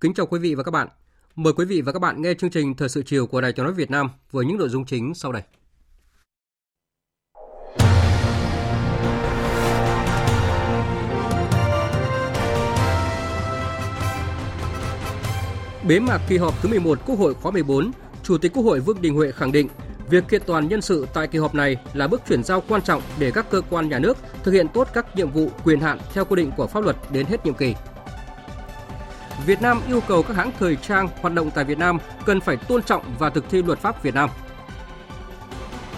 Kính chào quý vị và các bạn. Mời quý vị và các bạn nghe chương trình Thời sự chiều của Đài Tiếng nói Việt Nam với những nội dung chính sau đây. Bế mạc kỳ họp thứ 11 Quốc hội khóa 14, Chủ tịch Quốc hội Vương Đình Huệ khẳng định việc kiện toàn nhân sự tại kỳ họp này là bước chuyển giao quan trọng để các cơ quan nhà nước thực hiện tốt các nhiệm vụ quyền hạn theo quy định của pháp luật đến hết nhiệm kỳ. Việt Nam yêu cầu các hãng thời trang hoạt động tại Việt Nam cần phải tôn trọng và thực thi luật pháp Việt Nam.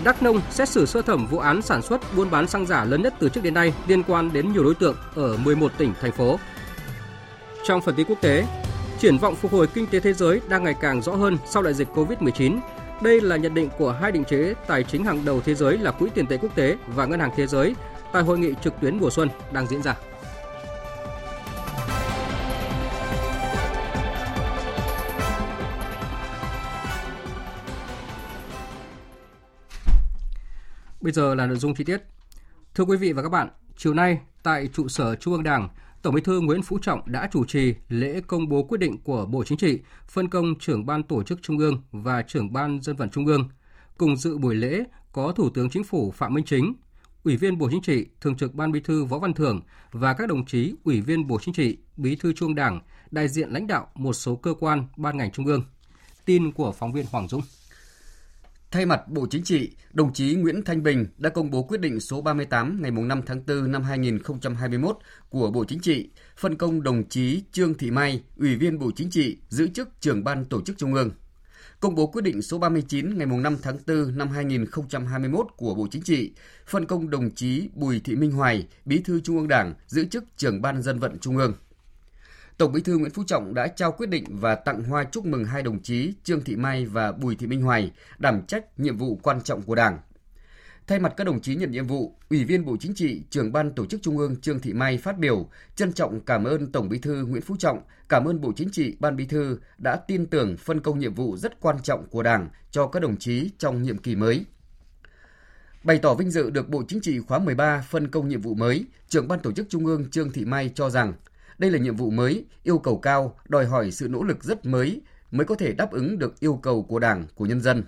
Đắk Nông xét xử sơ thẩm vụ án sản xuất buôn bán xăng giả lớn nhất từ trước đến nay liên quan đến nhiều đối tượng ở 11 tỉnh, thành phố. Trong phần tin quốc tế, triển vọng phục hồi kinh tế thế giới đang ngày càng rõ hơn sau đại dịch Covid-19. Đây là nhận định của hai định chế tài chính hàng đầu thế giới là Quỹ tiền tệ quốc tế và Ngân hàng Thế giới tại hội nghị trực tuyến mùa xuân đang diễn ra. Bây giờ là nội dung chi tiết. Thưa quý vị và các bạn, chiều nay tại trụ sở Trung ương Đảng, Tổng Bí thư Nguyễn Phú Trọng đã chủ trì lễ công bố quyết định của Bộ Chính trị, phân công trưởng ban tổ chức Trung ương và trưởng ban dân vận Trung ương. Cùng dự buổi lễ có Thủ tướng Chính phủ Phạm Minh Chính, Ủy viên Bộ Chính trị, Thường trực Ban Bí thư Võ Văn Thưởng và các đồng chí Ủy viên Bộ Chính trị, Bí thư Trung Đảng, đại diện lãnh đạo một số cơ quan, ban ngành Trung ương. Tin của phóng viên Hoàng Dũng. Thay mặt Bộ Chính trị, đồng chí Nguyễn Thanh Bình đã công bố quyết định số 38 ngày 5 tháng 4 năm 2021 của Bộ Chính trị, phân công đồng chí Trương Thị Mai, Ủy viên Bộ Chính trị, giữ chức trưởng ban tổ chức Trung ương. Công bố quyết định số 39 ngày 5 tháng 4 năm 2021 của Bộ Chính trị, phân công đồng chí Bùi Thị Minh Hoài, Bí thư Trung ương Đảng, giữ chức trưởng ban dân vận Trung ương. Tổng Bí thư Nguyễn Phú Trọng đã trao quyết định và tặng hoa chúc mừng hai đồng chí Trương Thị Mai và Bùi Thị Minh Hoài đảm trách nhiệm vụ quan trọng của Đảng. Thay mặt các đồng chí nhận nhiệm vụ, Ủy viên Bộ Chính trị, Trưởng ban Tổ chức Trung ương Trương Thị Mai phát biểu, trân trọng cảm ơn Tổng Bí thư Nguyễn Phú Trọng, cảm ơn Bộ Chính trị, Ban Bí thư đã tin tưởng phân công nhiệm vụ rất quan trọng của Đảng cho các đồng chí trong nhiệm kỳ mới. Bày tỏ vinh dự được Bộ Chính trị khóa 13 phân công nhiệm vụ mới, Trưởng ban Tổ chức Trung ương Trương Thị Mai cho rằng đây là nhiệm vụ mới, yêu cầu cao, đòi hỏi sự nỗ lực rất mới mới có thể đáp ứng được yêu cầu của Đảng, của nhân dân.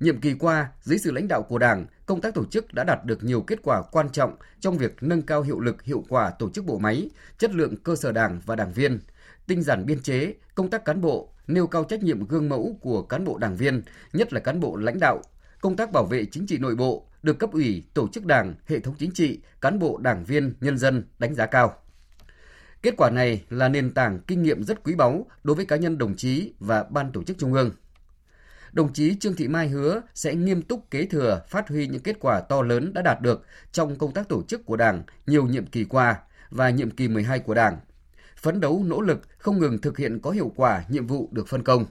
Nhiệm kỳ qua, dưới sự lãnh đạo của Đảng, công tác tổ chức đã đạt được nhiều kết quả quan trọng trong việc nâng cao hiệu lực hiệu quả tổ chức bộ máy, chất lượng cơ sở Đảng và đảng viên, tinh giản biên chế, công tác cán bộ, nêu cao trách nhiệm gương mẫu của cán bộ đảng viên, nhất là cán bộ lãnh đạo, công tác bảo vệ chính trị nội bộ được cấp ủy, tổ chức đảng, hệ thống chính trị, cán bộ đảng viên, nhân dân đánh giá cao. Kết quả này là nền tảng kinh nghiệm rất quý báu đối với cá nhân đồng chí và ban tổ chức Trung ương. Đồng chí Trương Thị Mai hứa sẽ nghiêm túc kế thừa, phát huy những kết quả to lớn đã đạt được trong công tác tổ chức của Đảng nhiều nhiệm kỳ qua và nhiệm kỳ 12 của Đảng. Phấn đấu nỗ lực không ngừng thực hiện có hiệu quả nhiệm vụ được phân công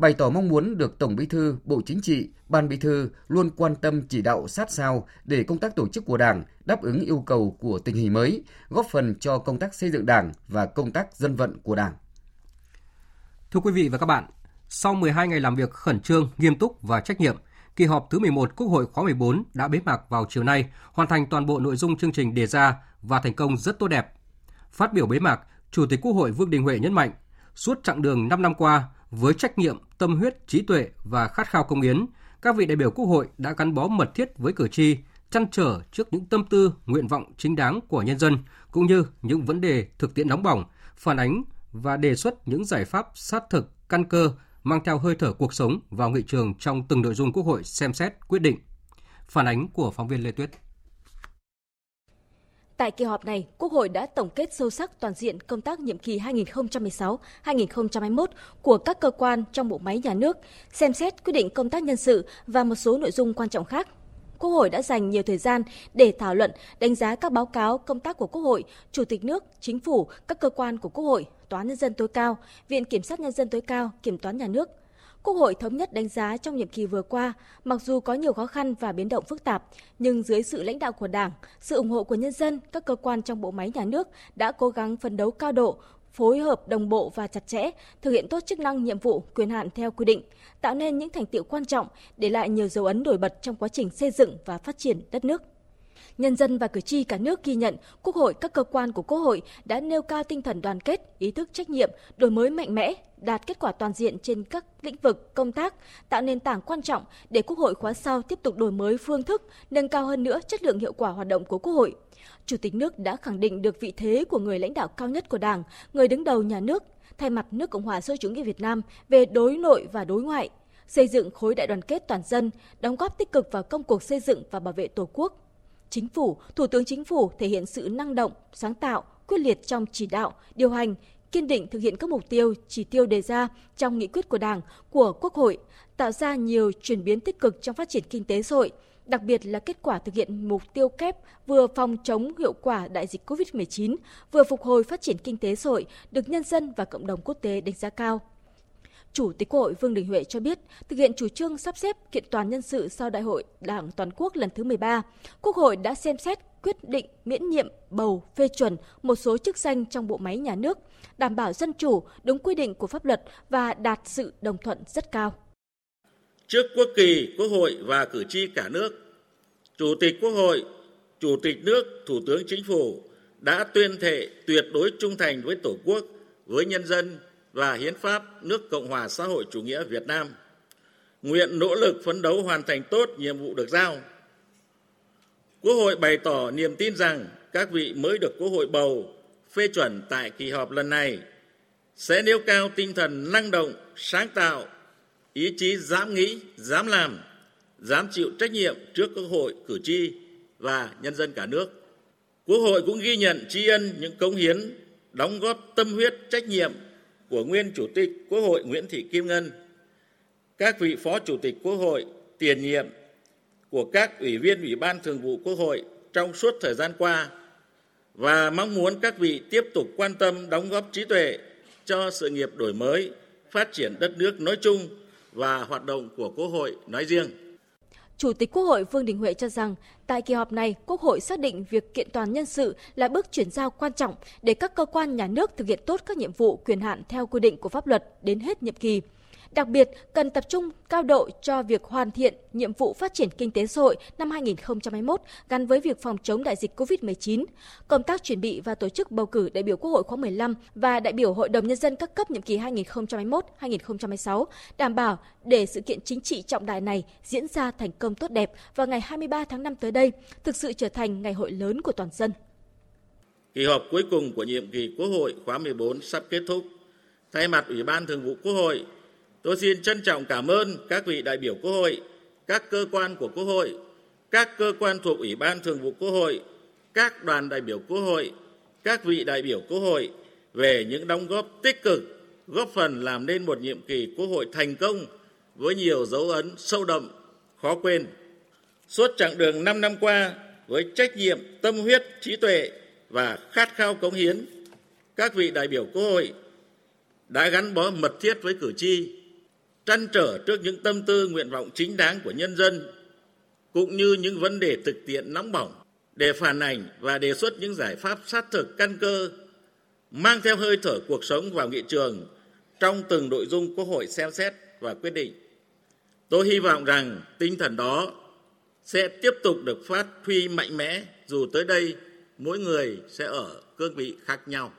bày tỏ mong muốn được Tổng Bí thư, Bộ Chính trị, Ban Bí thư luôn quan tâm chỉ đạo sát sao để công tác tổ chức của Đảng đáp ứng yêu cầu của tình hình mới, góp phần cho công tác xây dựng Đảng và công tác dân vận của Đảng. Thưa quý vị và các bạn, sau 12 ngày làm việc khẩn trương, nghiêm túc và trách nhiệm, kỳ họp thứ 11 Quốc hội khóa 14 đã bế mạc vào chiều nay, hoàn thành toàn bộ nội dung chương trình đề ra và thành công rất tốt đẹp. Phát biểu bế mạc, Chủ tịch Quốc hội Vương Đình Huệ nhấn mạnh, suốt chặng đường 5 năm qua, với trách nhiệm, tâm huyết, trí tuệ và khát khao công hiến, các vị đại biểu Quốc hội đã gắn bó mật thiết với cử tri, chăn trở trước những tâm tư, nguyện vọng chính đáng của nhân dân cũng như những vấn đề thực tiễn nóng bỏng, phản ánh và đề xuất những giải pháp sát thực, căn cơ mang theo hơi thở cuộc sống vào nghị trường trong từng nội dung Quốc hội xem xét quyết định. Phản ánh của phóng viên Lê Tuyết. Tại kỳ họp này, Quốc hội đã tổng kết sâu sắc toàn diện công tác nhiệm kỳ 2016-2021 của các cơ quan trong bộ máy nhà nước, xem xét quyết định công tác nhân sự và một số nội dung quan trọng khác. Quốc hội đã dành nhiều thời gian để thảo luận, đánh giá các báo cáo công tác của Quốc hội, Chủ tịch nước, Chính phủ, các cơ quan của Quốc hội, Tòa nhân dân tối cao, Viện Kiểm sát nhân dân tối cao, Kiểm toán nhà nước, Quốc hội thống nhất đánh giá trong nhiệm kỳ vừa qua, mặc dù có nhiều khó khăn và biến động phức tạp, nhưng dưới sự lãnh đạo của Đảng, sự ủng hộ của nhân dân, các cơ quan trong bộ máy nhà nước đã cố gắng phấn đấu cao độ, phối hợp đồng bộ và chặt chẽ, thực hiện tốt chức năng nhiệm vụ, quyền hạn theo quy định, tạo nên những thành tiệu quan trọng, để lại nhiều dấu ấn nổi bật trong quá trình xây dựng và phát triển đất nước. Nhân dân và cử tri cả nước ghi nhận Quốc hội, các cơ quan của Quốc hội đã nêu cao tinh thần đoàn kết, ý thức trách nhiệm, đổi mới mạnh mẽ, đạt kết quả toàn diện trên các lĩnh vực công tác, tạo nền tảng quan trọng để Quốc hội khóa sau tiếp tục đổi mới phương thức, nâng cao hơn nữa chất lượng hiệu quả hoạt động của Quốc hội. Chủ tịch nước đã khẳng định được vị thế của người lãnh đạo cao nhất của Đảng, người đứng đầu nhà nước, thay mặt nước Cộng hòa xã hội chủ nghĩa Việt Nam về đối nội và đối ngoại, xây dựng khối đại đoàn kết toàn dân, đóng góp tích cực vào công cuộc xây dựng và bảo vệ Tổ quốc, Chính phủ, Thủ tướng Chính phủ thể hiện sự năng động, sáng tạo, quyết liệt trong chỉ đạo, điều hành, kiên định thực hiện các mục tiêu, chỉ tiêu đề ra trong nghị quyết của Đảng, của Quốc hội, tạo ra nhiều chuyển biến tích cực trong phát triển kinh tế xã hội, đặc biệt là kết quả thực hiện mục tiêu kép vừa phòng chống hiệu quả đại dịch COVID-19, vừa phục hồi phát triển kinh tế xã hội được nhân dân và cộng đồng quốc tế đánh giá cao. Chủ tịch Quốc hội Vương Đình Huệ cho biết, thực hiện chủ trương sắp xếp kiện toàn nhân sự sau Đại hội Đảng toàn quốc lần thứ 13, Quốc hội đã xem xét quyết định miễn nhiệm bầu phê chuẩn một số chức danh trong bộ máy nhà nước, đảm bảo dân chủ, đúng quy định của pháp luật và đạt sự đồng thuận rất cao. Trước quốc kỳ, Quốc hội và cử tri cả nước, Chủ tịch Quốc hội, Chủ tịch nước, Thủ tướng Chính phủ đã tuyên thệ tuyệt đối trung thành với Tổ quốc, với nhân dân và Hiến pháp nước Cộng hòa xã hội chủ nghĩa Việt Nam. Nguyện nỗ lực phấn đấu hoàn thành tốt nhiệm vụ được giao. Quốc hội bày tỏ niềm tin rằng các vị mới được Quốc hội bầu phê chuẩn tại kỳ họp lần này sẽ nêu cao tinh thần năng động, sáng tạo, ý chí dám nghĩ, dám làm, dám chịu trách nhiệm trước Quốc hội, cử tri và nhân dân cả nước. Quốc hội cũng ghi nhận tri ân những cống hiến, đóng góp tâm huyết, trách nhiệm của nguyên Chủ tịch Quốc hội Nguyễn Thị Kim Ngân, các vị Phó Chủ tịch Quốc hội tiền nhiệm của các ủy viên Ủy ban Thường vụ Quốc hội trong suốt thời gian qua và mong muốn các vị tiếp tục quan tâm đóng góp trí tuệ cho sự nghiệp đổi mới, phát triển đất nước nói chung và hoạt động của Quốc hội nói riêng. Chủ tịch Quốc hội Vương Đình Huệ cho rằng, tại kỳ họp này, Quốc hội xác định việc kiện toàn nhân sự là bước chuyển giao quan trọng để các cơ quan nhà nước thực hiện tốt các nhiệm vụ quyền hạn theo quy định của pháp luật đến hết nhiệm kỳ. Đặc biệt, cần tập trung cao độ cho việc hoàn thiện nhiệm vụ phát triển kinh tế xã hội năm 2021 gắn với việc phòng chống đại dịch COVID-19, công tác chuẩn bị và tổ chức bầu cử đại biểu Quốc hội khóa 15 và đại biểu Hội đồng Nhân dân các cấp nhiệm kỳ 2021-2026, đảm bảo để sự kiện chính trị trọng đại này diễn ra thành công tốt đẹp vào ngày 23 tháng 5 tới đây, thực sự trở thành ngày hội lớn của toàn dân. Kỳ họp cuối cùng của nhiệm kỳ Quốc hội khóa 14 sắp kết thúc. Thay mặt Ủy ban Thường vụ Quốc hội, Tôi xin trân trọng cảm ơn các vị đại biểu Quốc hội, các cơ quan của Quốc hội, các cơ quan thuộc Ủy ban Thường vụ Quốc hội, các đoàn đại biểu Quốc hội, các vị đại biểu Quốc hội về những đóng góp tích cực, góp phần làm nên một nhiệm kỳ Quốc hội thành công với nhiều dấu ấn sâu đậm, khó quên. Suốt chặng đường 5 năm qua, với trách nhiệm, tâm huyết, trí tuệ và khát khao cống hiến, các vị đại biểu Quốc hội đã gắn bó mật thiết với cử tri, trăn trở trước những tâm tư nguyện vọng chính đáng của nhân dân, cũng như những vấn đề thực tiễn nóng bỏng để phản ảnh và đề xuất những giải pháp sát thực căn cơ, mang theo hơi thở cuộc sống vào nghị trường trong từng nội dung Quốc hội xem xét và quyết định. Tôi hy vọng rằng tinh thần đó sẽ tiếp tục được phát huy mạnh mẽ, dù tới đây mỗi người sẽ ở cương vị khác nhau.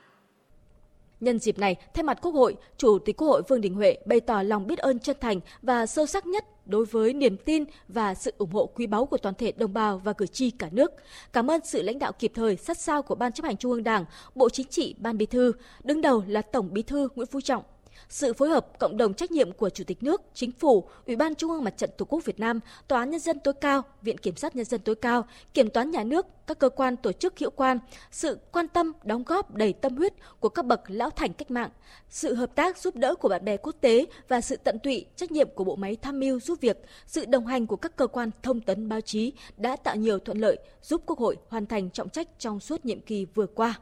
Nhân dịp này, thay mặt Quốc hội, Chủ tịch Quốc hội Vương Đình Huệ bày tỏ lòng biết ơn chân thành và sâu sắc nhất đối với niềm tin và sự ủng hộ quý báu của toàn thể đồng bào và cử tri cả nước. Cảm ơn sự lãnh đạo kịp thời, sát sao của Ban chấp hành Trung ương Đảng, Bộ Chính trị, Ban Bí thư, đứng đầu là Tổng Bí thư Nguyễn Phú Trọng sự phối hợp cộng đồng trách nhiệm của Chủ tịch nước, Chính phủ, Ủy ban Trung ương Mặt trận Tổ quốc Việt Nam, Tòa án Nhân dân tối cao, Viện Kiểm sát Nhân dân tối cao, Kiểm toán Nhà nước, các cơ quan tổ chức hiệu quan, sự quan tâm, đóng góp đầy tâm huyết của các bậc lão thành cách mạng, sự hợp tác giúp đỡ của bạn bè quốc tế và sự tận tụy, trách nhiệm của bộ máy tham mưu giúp việc, sự đồng hành của các cơ quan thông tấn báo chí đã tạo nhiều thuận lợi giúp Quốc hội hoàn thành trọng trách trong suốt nhiệm kỳ vừa qua.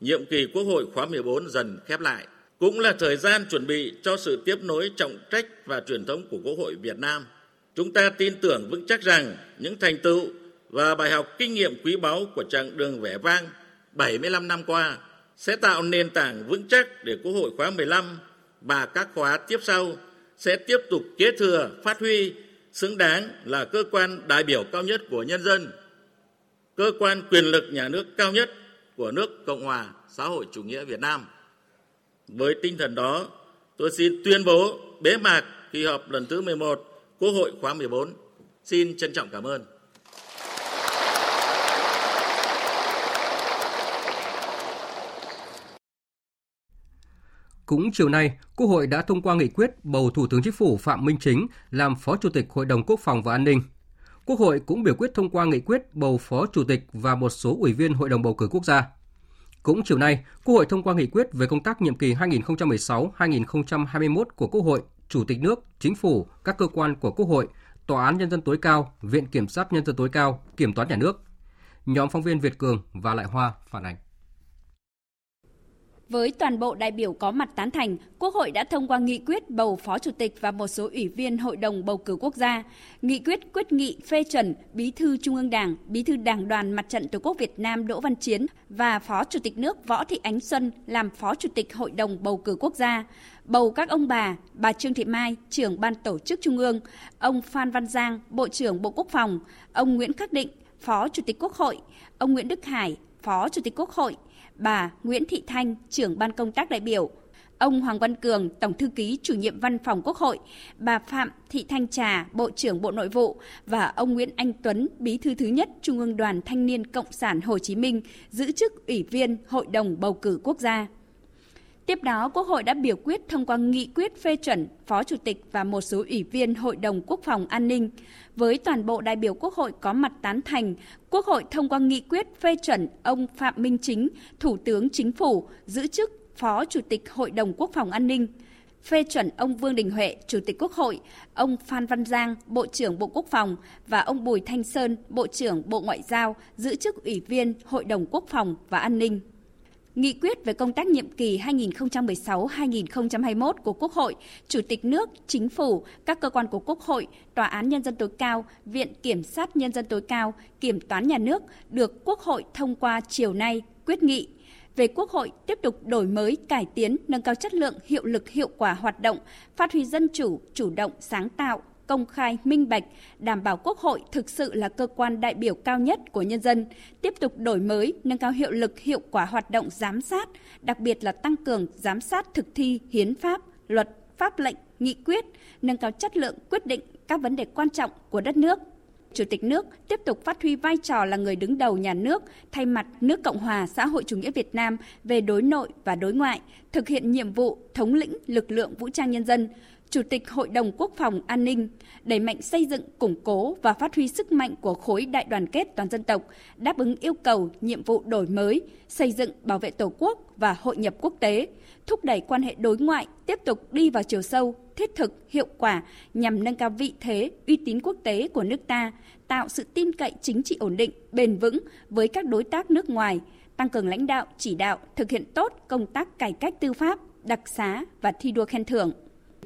Nhiệm kỳ Quốc hội khóa 14 dần khép lại, cũng là thời gian chuẩn bị cho sự tiếp nối trọng trách và truyền thống của Quốc hội Việt Nam. Chúng ta tin tưởng vững chắc rằng những thành tựu và bài học kinh nghiệm quý báu của chặng đường vẻ vang 75 năm qua sẽ tạo nền tảng vững chắc để Quốc hội khóa 15 và các khóa tiếp sau sẽ tiếp tục kế thừa, phát huy xứng đáng là cơ quan đại biểu cao nhất của nhân dân, cơ quan quyền lực nhà nước cao nhất của nước Cộng hòa xã hội chủ nghĩa Việt Nam. Với tinh thần đó, tôi xin tuyên bố bế mạc kỳ họp lần thứ 11 Quốc hội khóa 14. Xin trân trọng cảm ơn. Cũng chiều nay, Quốc hội đã thông qua nghị quyết bầu Thủ tướng Chính phủ Phạm Minh Chính làm Phó Chủ tịch Hội đồng Quốc phòng và An ninh. Quốc hội cũng biểu quyết thông qua nghị quyết bầu Phó Chủ tịch và một số ủy viên Hội đồng bầu cử quốc gia. Cũng chiều nay, Quốc hội thông qua nghị quyết về công tác nhiệm kỳ 2016-2021 của Quốc hội, Chủ tịch nước, Chính phủ, các cơ quan của Quốc hội, Tòa án Nhân dân tối cao, Viện Kiểm sát Nhân dân tối cao, Kiểm toán Nhà nước. Nhóm phóng viên Việt Cường và Lại Hoa phản ánh. Với toàn bộ đại biểu có mặt tán thành, Quốc hội đã thông qua nghị quyết bầu Phó Chủ tịch và một số ủy viên Hội đồng bầu cử quốc gia. Nghị quyết quyết nghị phê chuẩn Bí thư Trung ương Đảng, Bí thư Đảng đoàn Mặt trận Tổ quốc Việt Nam Đỗ Văn Chiến và Phó Chủ tịch nước Võ Thị Ánh Xuân làm Phó Chủ tịch Hội đồng bầu cử quốc gia. Bầu các ông bà, bà Trương Thị Mai, trưởng ban tổ chức Trung ương, ông Phan Văn Giang, Bộ trưởng Bộ Quốc phòng, ông Nguyễn Khắc Định, Phó Chủ tịch Quốc hội, ông Nguyễn Đức Hải, Phó Chủ tịch Quốc hội, bà Nguyễn Thị Thanh, trưởng ban công tác đại biểu, ông Hoàng Văn Cường, Tổng thư ký chủ nhiệm văn phòng Quốc hội, bà Phạm Thị Thanh Trà, Bộ trưởng Bộ Nội vụ. Và ông Nguyễn Anh Tuấn, Bí thư thứ nhất Trung ương Đoàn Thanh niên Cộng sản Hồ Chí Minh, giữ chức Ủy viên Hội đồng bầu cử quốc gia. Tiếp đó, Quốc hội đã biểu quyết thông qua nghị quyết phê chuẩn Phó Chủ tịch và một số ủy viên Hội đồng Quốc phòng An ninh. Với toàn bộ đại biểu Quốc hội có mặt tán thành, Quốc hội thông qua nghị quyết phê chuẩn ông Phạm Minh Chính, Thủ tướng Chính phủ, giữ chức Phó Chủ tịch Hội đồng Quốc phòng An ninh phê chuẩn ông Vương Đình Huệ, Chủ tịch Quốc hội, ông Phan Văn Giang, Bộ trưởng Bộ Quốc phòng và ông Bùi Thanh Sơn, Bộ trưởng Bộ Ngoại giao, giữ chức Ủy viên Hội đồng Quốc phòng và An ninh. Nghị quyết về công tác nhiệm kỳ 2016-2021 của Quốc hội, Chủ tịch nước, Chính phủ, các cơ quan của Quốc hội, Tòa án Nhân dân tối cao, Viện Kiểm sát Nhân dân tối cao, Kiểm toán Nhà nước được Quốc hội thông qua chiều nay quyết nghị. Về Quốc hội tiếp tục đổi mới, cải tiến, nâng cao chất lượng, hiệu lực, hiệu quả hoạt động, phát huy dân chủ, chủ động, sáng tạo, công khai, minh bạch, đảm bảo Quốc hội thực sự là cơ quan đại biểu cao nhất của nhân dân, tiếp tục đổi mới, nâng cao hiệu lực, hiệu quả hoạt động giám sát, đặc biệt là tăng cường giám sát thực thi hiến pháp, luật, pháp lệnh, nghị quyết, nâng cao chất lượng quyết định các vấn đề quan trọng của đất nước. Chủ tịch nước tiếp tục phát huy vai trò là người đứng đầu nhà nước, thay mặt nước Cộng hòa xã hội chủ nghĩa Việt Nam về đối nội và đối ngoại, thực hiện nhiệm vụ thống lĩnh lực lượng vũ trang nhân dân, Chủ tịch Hội đồng Quốc phòng An ninh, đẩy mạnh xây dựng, củng cố và phát huy sức mạnh của khối đại đoàn kết toàn dân tộc, đáp ứng yêu cầu, nhiệm vụ đổi mới, xây dựng, bảo vệ Tổ quốc và hội nhập quốc tế, thúc đẩy quan hệ đối ngoại tiếp tục đi vào chiều sâu, thiết thực, hiệu quả nhằm nâng cao vị thế, uy tín quốc tế của nước ta, tạo sự tin cậy chính trị ổn định, bền vững với các đối tác nước ngoài, tăng cường lãnh đạo, chỉ đạo, thực hiện tốt công tác cải cách tư pháp, đặc xá và thi đua khen thưởng.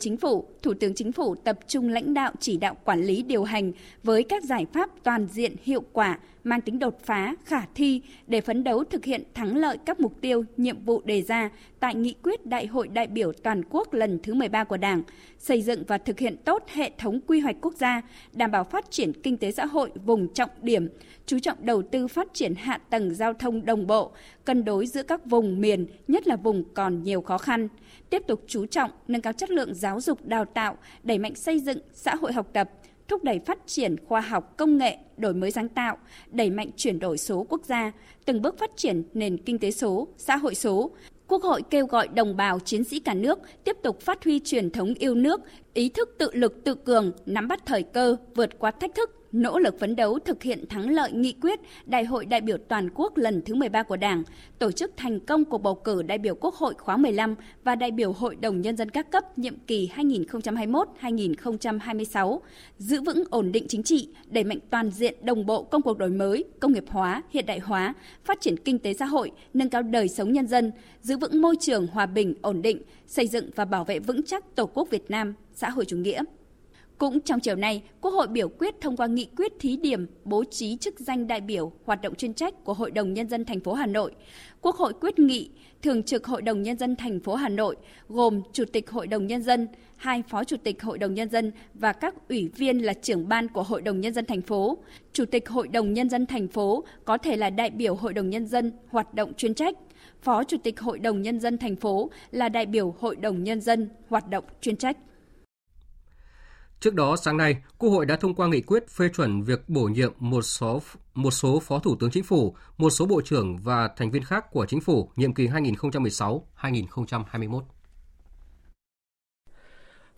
Chính phủ, Thủ tướng Chính phủ tập trung lãnh đạo chỉ đạo quản lý điều hành với các giải pháp toàn diện hiệu quả, mang tính đột phá, khả thi để phấn đấu thực hiện thắng lợi các mục tiêu, nhiệm vụ đề ra tại nghị quyết Đại hội đại biểu toàn quốc lần thứ 13 của Đảng, xây dựng và thực hiện tốt hệ thống quy hoạch quốc gia, đảm bảo phát triển kinh tế xã hội vùng trọng điểm, chú trọng đầu tư phát triển hạ tầng giao thông đồng bộ, cân đối giữa các vùng miền, nhất là vùng còn nhiều khó khăn tiếp tục chú trọng nâng cao chất lượng giáo dục đào tạo, đẩy mạnh xây dựng xã hội học tập, thúc đẩy phát triển khoa học công nghệ, đổi mới sáng tạo, đẩy mạnh chuyển đổi số quốc gia, từng bước phát triển nền kinh tế số, xã hội số, Quốc hội kêu gọi đồng bào chiến sĩ cả nước tiếp tục phát huy truyền thống yêu nước, ý thức tự lực tự cường, nắm bắt thời cơ, vượt qua thách thức, nỗ lực phấn đấu thực hiện thắng lợi nghị quyết Đại hội đại biểu toàn quốc lần thứ 13 của Đảng, tổ chức thành công cuộc bầu cử đại biểu Quốc hội khóa 15 và đại biểu Hội đồng Nhân dân các cấp nhiệm kỳ 2021-2026, giữ vững ổn định chính trị, đẩy mạnh toàn diện đồng bộ công cuộc đổi mới, công nghiệp hóa, hiện đại hóa, phát triển kinh tế xã hội, nâng cao đời sống nhân dân, giữ vững môi trường hòa bình, ổn định, xây dựng và bảo vệ vững chắc Tổ quốc Việt Nam, xã hội chủ nghĩa. Cũng trong chiều nay, Quốc hội biểu quyết thông qua nghị quyết thí điểm bố trí chức danh đại biểu hoạt động chuyên trách của Hội đồng nhân dân thành phố Hà Nội. Quốc hội quyết nghị Thường trực Hội đồng nhân dân thành phố Hà Nội gồm Chủ tịch Hội đồng nhân dân, hai Phó Chủ tịch Hội đồng nhân dân và các ủy viên là trưởng ban của Hội đồng nhân dân thành phố. Chủ tịch Hội đồng nhân dân thành phố có thể là đại biểu Hội đồng nhân dân hoạt động chuyên trách. Phó Chủ tịch Hội đồng nhân dân thành phố là đại biểu Hội đồng nhân dân hoạt động chuyên trách. Trước đó, sáng nay, Quốc hội đã thông qua nghị quyết phê chuẩn việc bổ nhiệm một số một số Phó Thủ tướng Chính phủ, một số Bộ trưởng và thành viên khác của Chính phủ nhiệm kỳ 2016-2021.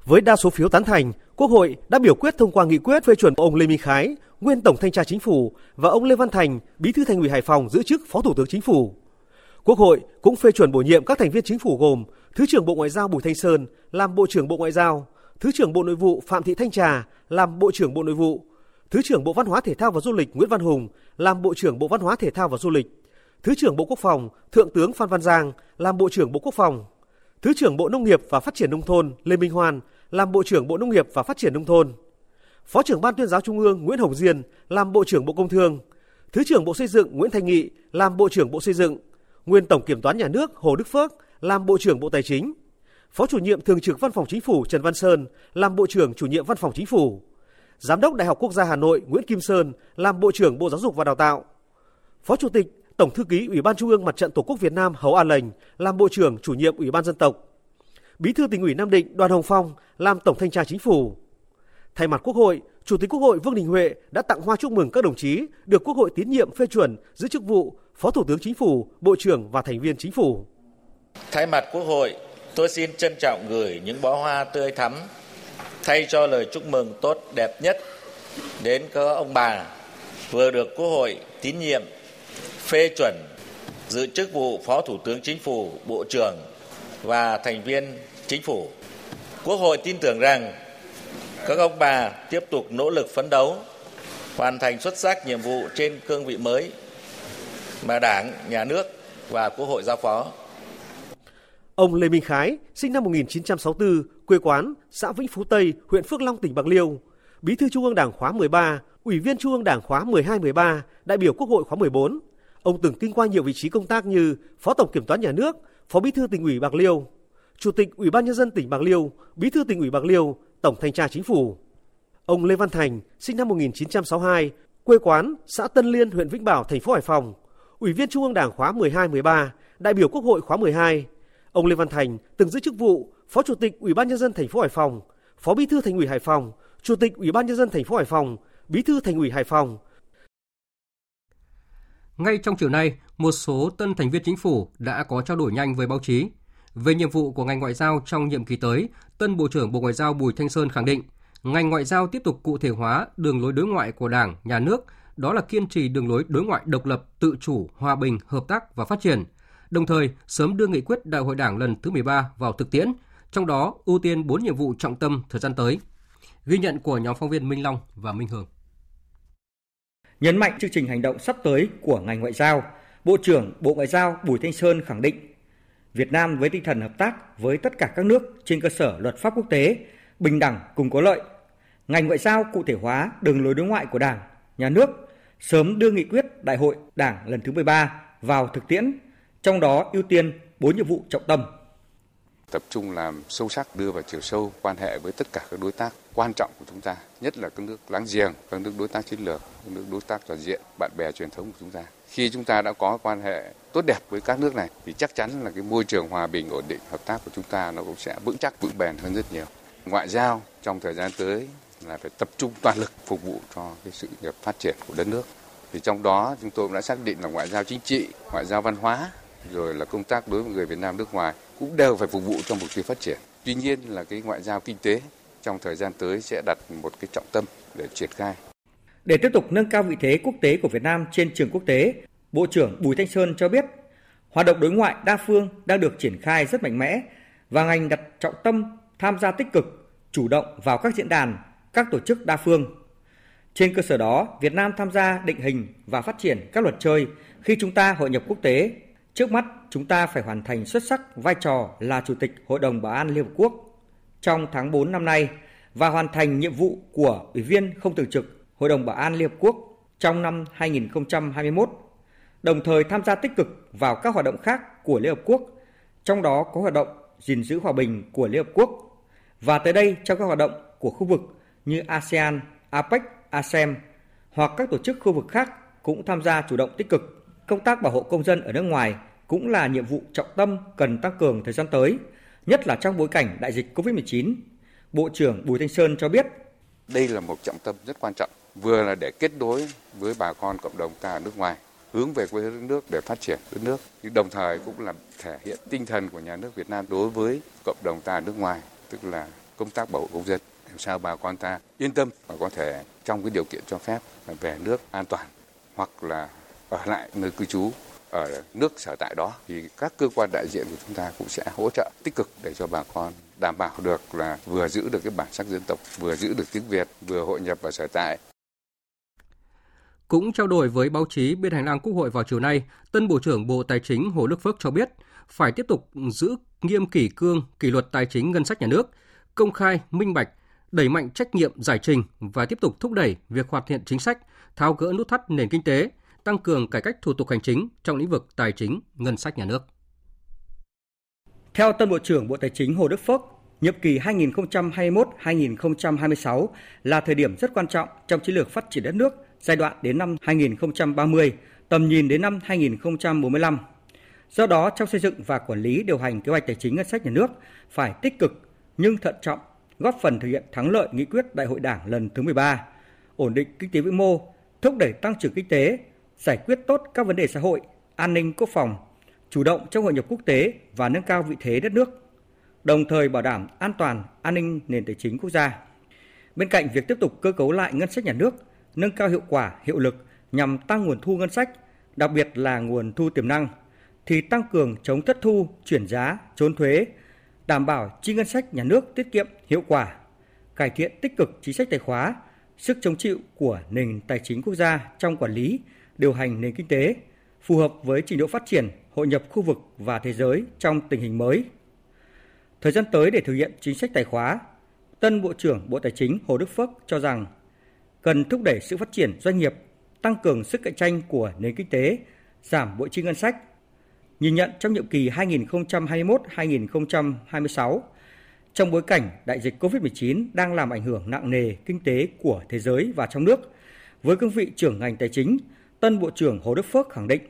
Với đa số phiếu tán thành, Quốc hội đã biểu quyết thông qua nghị quyết phê chuẩn ông Lê Minh Khái, nguyên Tổng thanh tra Chính phủ và ông Lê Văn Thành, Bí thư Thành ủy Hải Phòng giữ chức Phó Thủ tướng Chính phủ. Quốc hội cũng phê chuẩn bổ nhiệm các thành viên chính phủ gồm Thứ trưởng Bộ Ngoại giao Bùi Thanh Sơn làm Bộ trưởng Bộ Ngoại giao, Thứ trưởng Bộ Nội vụ Phạm Thị Thanh Trà làm Bộ trưởng Bộ Nội vụ, Thứ trưởng Bộ Văn hóa Thể thao và Du lịch Nguyễn Văn Hùng làm Bộ trưởng Bộ Văn hóa Thể thao và Du lịch, Thứ trưởng Bộ Quốc phòng Thượng tướng Phan Văn Giang làm Bộ trưởng Bộ Quốc phòng, Thứ trưởng Bộ Nông nghiệp và Phát triển Nông thôn Lê Minh Hoan làm Bộ trưởng Bộ Nông nghiệp và Phát triển Nông thôn, Phó trưởng Ban tuyên giáo Trung ương Nguyễn Hồng Diên làm Bộ trưởng Bộ Công Thương, Thứ trưởng Bộ Xây dựng Nguyễn Thanh Nghị làm Bộ trưởng Bộ Xây dựng, nguyên Tổng Kiểm toán Nhà nước Hồ Đức Phước làm Bộ trưởng Bộ Tài chính, Phó chủ nhiệm thường trực Văn phòng Chính phủ Trần Văn Sơn làm Bộ trưởng chủ nhiệm Văn phòng Chính phủ, Giám đốc Đại học Quốc gia Hà Nội Nguyễn Kim Sơn làm Bộ trưởng Bộ Giáo dục và Đào tạo, Phó Chủ tịch Tổng thư ký Ủy ban Trung ương Mặt trận Tổ quốc Việt Nam Hầu A Lệnh làm Bộ trưởng chủ nhiệm Ủy ban dân tộc, Bí thư tỉnh ủy Nam Định Đoàn Hồng Phong làm Tổng thanh tra Chính phủ. Thay mặt Quốc hội, Chủ tịch Quốc hội Vương Đình Huệ đã tặng hoa chúc mừng các đồng chí được Quốc hội tín nhiệm phê chuẩn giữ chức vụ Phó Thủ tướng Chính phủ, Bộ trưởng và thành viên Chính phủ. Thay mặt Quốc hội, tôi xin trân trọng gửi những bó hoa tươi thắm thay cho lời chúc mừng tốt đẹp nhất đến các ông bà vừa được Quốc hội tín nhiệm phê chuẩn giữ chức vụ Phó Thủ tướng Chính phủ, Bộ trưởng và thành viên Chính phủ. Quốc hội tin tưởng rằng các ông bà tiếp tục nỗ lực phấn đấu, hoàn thành xuất sắc nhiệm vụ trên cương vị mới mà Đảng, Nhà nước và Quốc hội giao phó. Ông Lê Minh Khái, sinh năm 1964, quê quán xã Vĩnh Phú Tây, huyện Phước Long, tỉnh Bạc Liêu, Bí thư Trung ương Đảng khóa 13, Ủy viên Trung ương Đảng khóa 12-13, đại biểu Quốc hội khóa 14. Ông từng kinh qua nhiều vị trí công tác như Phó Tổng Kiểm toán Nhà nước, Phó Bí thư tỉnh ủy Bạc Liêu, Chủ tịch Ủy ban nhân dân tỉnh Bạc Liêu, Bí thư tỉnh ủy Bạc Liêu, Tổng thanh tra Chính phủ. Ông Lê Văn Thành, sinh năm 1962, quê quán xã Tân Liên, huyện Vĩnh Bảo, thành phố Hải Phòng, Ủy viên Trung ương Đảng khóa 12-13, đại biểu Quốc hội khóa 12. Ông Lê Văn Thành từng giữ chức vụ Phó Chủ tịch Ủy ban nhân dân thành phố Hải Phòng, Phó Bí thư Thành ủy Hải Phòng, Chủ tịch Ủy ban nhân dân thành phố Hải Phòng, Bí thư Thành ủy Hải Phòng. Ngay trong chiều nay, một số tân thành viên chính phủ đã có trao đổi nhanh với báo chí. Về nhiệm vụ của ngành ngoại giao trong nhiệm kỳ tới, tân Bộ trưởng Bộ Ngoại giao Bùi Thanh Sơn khẳng định, ngành ngoại giao tiếp tục cụ thể hóa đường lối đối ngoại của Đảng, Nhà nước, đó là kiên trì đường lối đối ngoại độc lập, tự chủ, hòa bình, hợp tác và phát triển. Đồng thời, sớm đưa nghị quyết Đại hội Đảng lần thứ 13 vào thực tiễn, trong đó ưu tiên 4 nhiệm vụ trọng tâm thời gian tới. Ghi nhận của nhóm phóng viên Minh Long và Minh Hường. Nhấn mạnh chương trình hành động sắp tới của ngành ngoại giao, Bộ trưởng Bộ Ngoại giao Bùi Thanh Sơn khẳng định Việt Nam với tinh thần hợp tác với tất cả các nước trên cơ sở luật pháp quốc tế, bình đẳng cùng có lợi. Ngành ngoại giao cụ thể hóa đường lối đối ngoại của Đảng, Nhà nước, sớm đưa nghị quyết Đại hội Đảng lần thứ 13 vào thực tiễn, trong đó ưu tiên 4 nhiệm vụ trọng tâm tập trung làm sâu sắc đưa vào chiều sâu quan hệ với tất cả các đối tác quan trọng của chúng ta, nhất là các nước láng giềng, các nước đối tác chiến lược, các nước đối tác toàn diện, bạn bè truyền thống của chúng ta. Khi chúng ta đã có quan hệ tốt đẹp với các nước này thì chắc chắn là cái môi trường hòa bình ổn định hợp tác của chúng ta nó cũng sẽ vững chắc vững bền hơn rất nhiều. Ngoại giao trong thời gian tới là phải tập trung toàn lực phục vụ cho cái sự nghiệp phát triển của đất nước. Thì trong đó chúng tôi cũng đã xác định là ngoại giao chính trị, ngoại giao văn hóa, rồi là công tác đối với người Việt Nam nước ngoài cũng đều phải phục vụ cho mục tiêu phát triển. Tuy nhiên là cái ngoại giao kinh tế trong thời gian tới sẽ đặt một cái trọng tâm để triển khai. Để tiếp tục nâng cao vị thế quốc tế của Việt Nam trên trường quốc tế, Bộ trưởng Bùi Thanh Sơn cho biết, hoạt động đối ngoại đa phương đang được triển khai rất mạnh mẽ và ngành đặt trọng tâm tham gia tích cực, chủ động vào các diễn đàn, các tổ chức đa phương. Trên cơ sở đó, Việt Nam tham gia định hình và phát triển các luật chơi khi chúng ta hội nhập quốc tế. Trước mắt, chúng ta phải hoàn thành xuất sắc vai trò là Chủ tịch Hội đồng Bảo an Liên Hợp Quốc trong tháng 4 năm nay và hoàn thành nhiệm vụ của Ủy viên không thường trực Hội đồng Bảo an Liên Hợp Quốc trong năm 2021, đồng thời tham gia tích cực vào các hoạt động khác của Liên Hợp Quốc, trong đó có hoạt động gìn giữ hòa bình của Liên Hợp Quốc và tới đây trong các hoạt động của khu vực như ASEAN, APEC, ASEM hoặc các tổ chức khu vực khác cũng tham gia chủ động tích cực. Công tác bảo hộ công dân ở nước ngoài cũng là nhiệm vụ trọng tâm cần tăng cường thời gian tới, nhất là trong bối cảnh đại dịch COVID-19. Bộ trưởng Bùi Thanh Sơn cho biết, đây là một trọng tâm rất quan trọng, vừa là để kết nối với bà con cộng đồng ta ở nước ngoài, hướng về quê hương nước để phát triển đất nước, nhưng đồng thời cũng là thể hiện tinh thần của nhà nước Việt Nam đối với cộng đồng ta ở nước ngoài, tức là công tác bảo hộ công dân làm sao bà con ta yên tâm và có thể trong cái điều kiện cho phép về nước an toàn hoặc là ở lại nơi cư trú ở nước sở tại đó thì các cơ quan đại diện của chúng ta cũng sẽ hỗ trợ tích cực để cho bà con đảm bảo được là vừa giữ được cái bản sắc dân tộc, vừa giữ được tiếng Việt, vừa hội nhập vào sở tại. Cũng trao đổi với báo chí bên hành lang Quốc hội vào chiều nay, tân Bộ trưởng Bộ Tài chính Hồ Đức Phước cho biết phải tiếp tục giữ nghiêm kỷ cương, kỷ luật tài chính ngân sách nhà nước, công khai, minh bạch, đẩy mạnh trách nhiệm giải trình và tiếp tục thúc đẩy việc hoàn thiện chính sách, tháo gỡ nút thắt nền kinh tế, tăng cường cải cách thủ tục hành chính trong lĩnh vực tài chính, ngân sách nhà nước. Theo tân Bộ trưởng Bộ Tài chính Hồ Đức Phước, nhiệm kỳ 2021-2026 là thời điểm rất quan trọng trong chiến lược phát triển đất nước giai đoạn đến năm 2030, tầm nhìn đến năm 2045. Do đó, trong xây dựng và quản lý điều hành kế hoạch tài chính ngân sách nhà nước phải tích cực nhưng thận trọng, góp phần thực hiện thắng lợi nghị quyết Đại hội Đảng lần thứ 13, ổn định kinh tế vĩ mô, thúc đẩy tăng trưởng kinh tế, giải quyết tốt các vấn đề xã hội, an ninh quốc phòng, chủ động trong hội nhập quốc tế và nâng cao vị thế đất nước, đồng thời bảo đảm an toàn, an ninh nền tài chính quốc gia. Bên cạnh việc tiếp tục cơ cấu lại ngân sách nhà nước, nâng cao hiệu quả, hiệu lực nhằm tăng nguồn thu ngân sách, đặc biệt là nguồn thu tiềm năng, thì tăng cường chống thất thu, chuyển giá, trốn thuế, đảm bảo chi ngân sách nhà nước tiết kiệm hiệu quả, cải thiện tích cực chính sách tài khóa, sức chống chịu của nền tài chính quốc gia trong quản lý, điều hành nền kinh tế, phù hợp với trình độ phát triển, hội nhập khu vực và thế giới trong tình hình mới. Thời gian tới để thực hiện chính sách tài khóa, tân Bộ trưởng Bộ Tài chính Hồ Đức Phước cho rằng cần thúc đẩy sự phát triển doanh nghiệp, tăng cường sức cạnh tranh của nền kinh tế, giảm bội chi ngân sách, nhìn nhận trong nhiệm kỳ 2021-2026, trong bối cảnh đại dịch COVID-19 đang làm ảnh hưởng nặng nề kinh tế của thế giới và trong nước, với cương vị trưởng ngành tài chính, tân Bộ trưởng Hồ Đức Phước khẳng định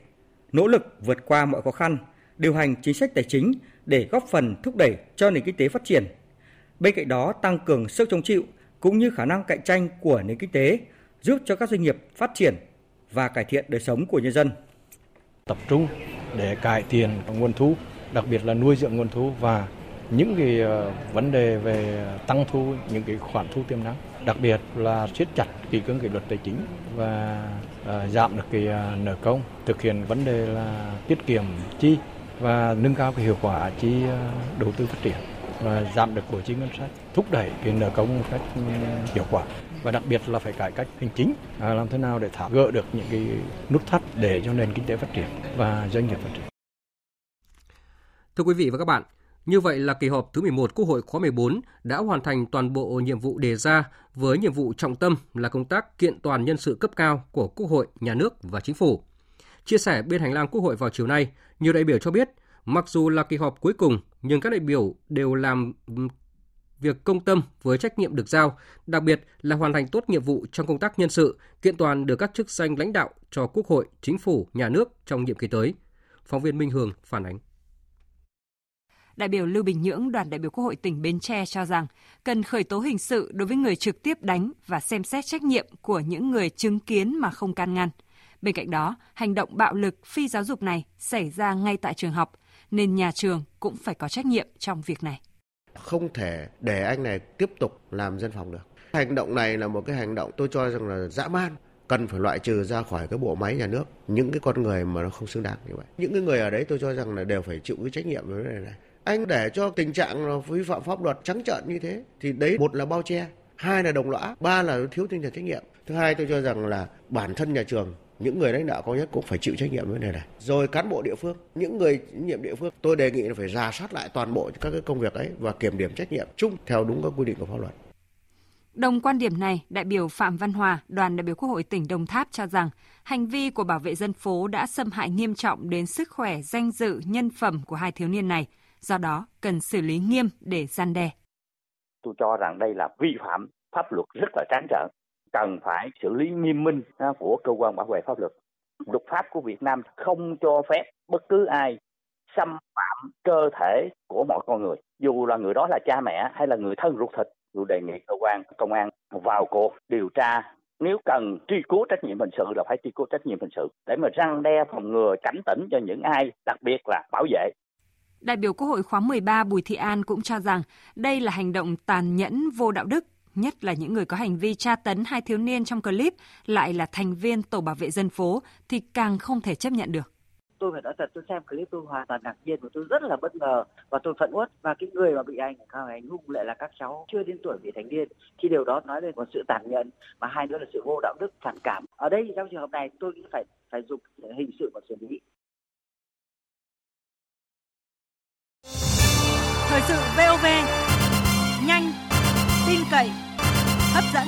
nỗ lực vượt qua mọi khó khăn, điều hành chính sách tài chính để góp phần thúc đẩy cho nền kinh tế phát triển. Bên cạnh đó, tăng cường sức chống chịu cũng như khả năng cạnh tranh của nền kinh tế, giúp cho các doanh nghiệp phát triển và cải thiện đời sống của nhân dân. Tập trung để cải thiện nguồn thu, đặc biệt là nuôi dưỡng nguồn thu và những cái ờ, vấn đề về tăng thu, những cái khoản thu tiềm năng, đặc biệt là siết chặt kỷ cương kỷ luật tài chính và Ờ, giảm được cái ờ, nợ công, thực hiện vấn đề là tiết kiệm chi và nâng cao cái hiệu quả chi ờ, đầu tư phát triển và giảm được bộ chi ngân sách, thúc đẩy cái nợ công một cách ừ, hiệu quả và đặc biệt là phải cải cách hành chính à, làm thế nào để tháo gỡ được những cái nút thắt để cho nền kinh tế phát triển và doanh nghiệp phát triển. Thưa quý vị và các bạn, như vậy là kỳ họp thứ 11 Quốc hội khóa 14 đã hoàn thành toàn bộ nhiệm vụ đề ra với nhiệm vụ trọng tâm là công tác kiện toàn nhân sự cấp cao của Quốc hội, Nhà nước và Chính phủ. Chia sẻ bên hành lang Quốc hội vào chiều nay, nhiều đại biểu cho biết, mặc dù là kỳ họp cuối cùng nhưng các đại biểu đều làm việc công tâm với trách nhiệm được giao, đặc biệt là hoàn thành tốt nhiệm vụ trong công tác nhân sự, kiện toàn được các chức danh lãnh đạo cho Quốc hội, Chính phủ, Nhà nước trong nhiệm kỳ tới. Phóng viên Minh Hường phản ánh. Đại biểu Lưu Bình Nhưỡng, đoàn đại biểu Quốc hội tỉnh Bến Tre cho rằng cần khởi tố hình sự đối với người trực tiếp đánh và xem xét trách nhiệm của những người chứng kiến mà không can ngăn. Bên cạnh đó, hành động bạo lực phi giáo dục này xảy ra ngay tại trường học, nên nhà trường cũng phải có trách nhiệm trong việc này. Không thể để anh này tiếp tục làm dân phòng được. Hành động này là một cái hành động tôi cho rằng là dã man, cần phải loại trừ ra khỏi cái bộ máy nhà nước những cái con người mà nó không xứng đáng như vậy. Những cái người ở đấy tôi cho rằng là đều phải chịu cái trách nhiệm với vấn đề này. Anh để cho tình trạng vi phạm pháp luật trắng trợn như thế thì đấy một là bao che, hai là đồng lõa, ba là thiếu tinh thần trách nhiệm. Thứ hai tôi cho rằng là bản thân nhà trường những người lãnh đạo cao nhất cũng phải chịu trách nhiệm với vấn đề này. Rồi cán bộ địa phương, những người nhiệm địa phương, tôi đề nghị là phải ra soát lại toàn bộ các cái công việc ấy và kiểm điểm trách nhiệm chung theo đúng các quy định của pháp luật. Đồng quan điểm này, đại biểu Phạm Văn Hòa, đoàn đại biểu Quốc hội tỉnh Đồng Tháp cho rằng hành vi của bảo vệ dân phố đã xâm hại nghiêm trọng đến sức khỏe, danh dự, nhân phẩm của hai thiếu niên này, do đó cần xử lý nghiêm để gian đe. Tôi cho rằng đây là vi phạm pháp luật rất là trắng trợn, cần phải xử lý nghiêm minh à, của cơ quan bảo vệ pháp luật. Luật pháp của Việt Nam không cho phép bất cứ ai xâm phạm cơ thể của mọi con người, dù là người đó là cha mẹ hay là người thân ruột thịt tôi đề nghị cơ quan công an vào cuộc điều tra nếu cần truy cứu trách nhiệm hình sự là phải truy cứu trách nhiệm hình sự để mà răng đe phòng ngừa cảnh tỉnh cho những ai đặc biệt là bảo vệ Đại biểu Quốc hội khóa 13 Bùi Thị An cũng cho rằng đây là hành động tàn nhẫn vô đạo đức, nhất là những người có hành vi tra tấn hai thiếu niên trong clip lại là thành viên tổ bảo vệ dân phố thì càng không thể chấp nhận được. Tôi phải nói thật tôi xem clip tôi hoàn toàn ngạc nhiên và tôi rất là bất ngờ và tôi phẫn uất và cái người mà bị anh cao hành hung lại là các cháu chưa đến tuổi vị thành niên. Khi điều đó nói lên một sự tàn nhẫn mà hai nữa là sự vô đạo đức phản cảm. Ở đây trong trường hợp này tôi nghĩ phải phải dùng hình sự và xử lý. Thời sự VOV nhanh tin cậy hấp dẫn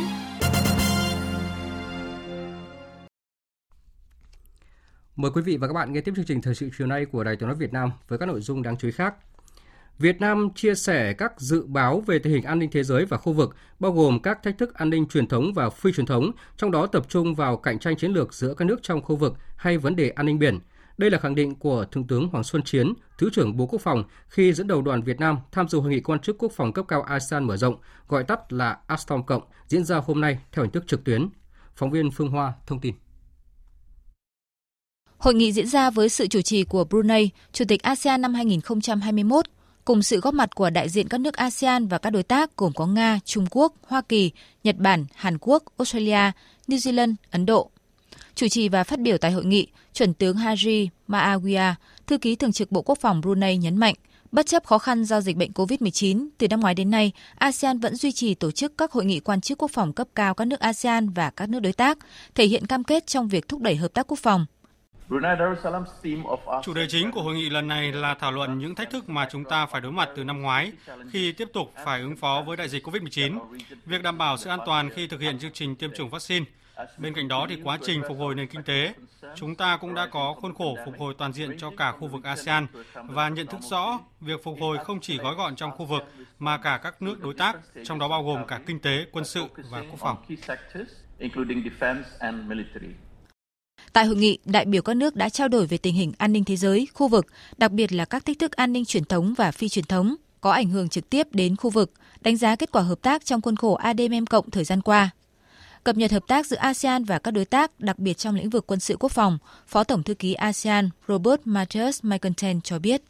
Mời quý vị và các bạn nghe tiếp chương trình thời sự chiều nay của Đài Tiếng nói Việt Nam với các nội dung đáng chú ý khác. Việt Nam chia sẻ các dự báo về tình hình an ninh thế giới và khu vực, bao gồm các thách thức an ninh truyền thống và phi truyền thống, trong đó tập trung vào cạnh tranh chiến lược giữa các nước trong khu vực hay vấn đề an ninh biển. Đây là khẳng định của Thượng tướng Hoàng Xuân Chiến, Thứ trưởng Bộ Quốc phòng khi dẫn đầu đoàn Việt Nam tham dự hội nghị quan chức quốc phòng cấp cao ASEAN mở rộng, gọi tắt là ASTOM Cộng, diễn ra hôm nay theo hình thức trực tuyến. Phóng viên Phương Hoa thông tin. Hội nghị diễn ra với sự chủ trì của Brunei, Chủ tịch ASEAN năm 2021, cùng sự góp mặt của đại diện các nước ASEAN và các đối tác gồm có Nga, Trung Quốc, Hoa Kỳ, Nhật Bản, Hàn Quốc, Australia, New Zealand, Ấn Độ. Chủ trì và phát biểu tại hội nghị, chuẩn tướng Haji Maawiya, thư ký thường trực Bộ Quốc phòng Brunei nhấn mạnh, bất chấp khó khăn do dịch bệnh COVID-19, từ năm ngoái đến nay, ASEAN vẫn duy trì tổ chức các hội nghị quan chức quốc phòng cấp cao các nước ASEAN và các nước đối tác, thể hiện cam kết trong việc thúc đẩy hợp tác quốc phòng, Chủ đề chính của hội nghị lần này là thảo luận những thách thức mà chúng ta phải đối mặt từ năm ngoái khi tiếp tục phải ứng phó với đại dịch COVID-19, việc đảm bảo sự an toàn khi thực hiện chương trình tiêm chủng vaccine. Bên cạnh đó thì quá trình phục hồi nền kinh tế, chúng ta cũng đã có khuôn khổ phục hồi toàn diện cho cả khu vực ASEAN và nhận thức rõ việc phục hồi không chỉ gói gọn trong khu vực mà cả các nước đối tác, trong đó bao gồm cả kinh tế, quân sự và quốc phòng. Tại hội nghị, đại biểu các nước đã trao đổi về tình hình an ninh thế giới, khu vực, đặc biệt là các thách thức an ninh truyền thống và phi truyền thống có ảnh hưởng trực tiếp đến khu vực, đánh giá kết quả hợp tác trong khuôn khổ ADMM cộng thời gian qua. Cập nhật hợp tác giữa ASEAN và các đối tác, đặc biệt trong lĩnh vực quân sự quốc phòng, Phó Tổng thư ký ASEAN Robert Matthias Michaelten cho biết.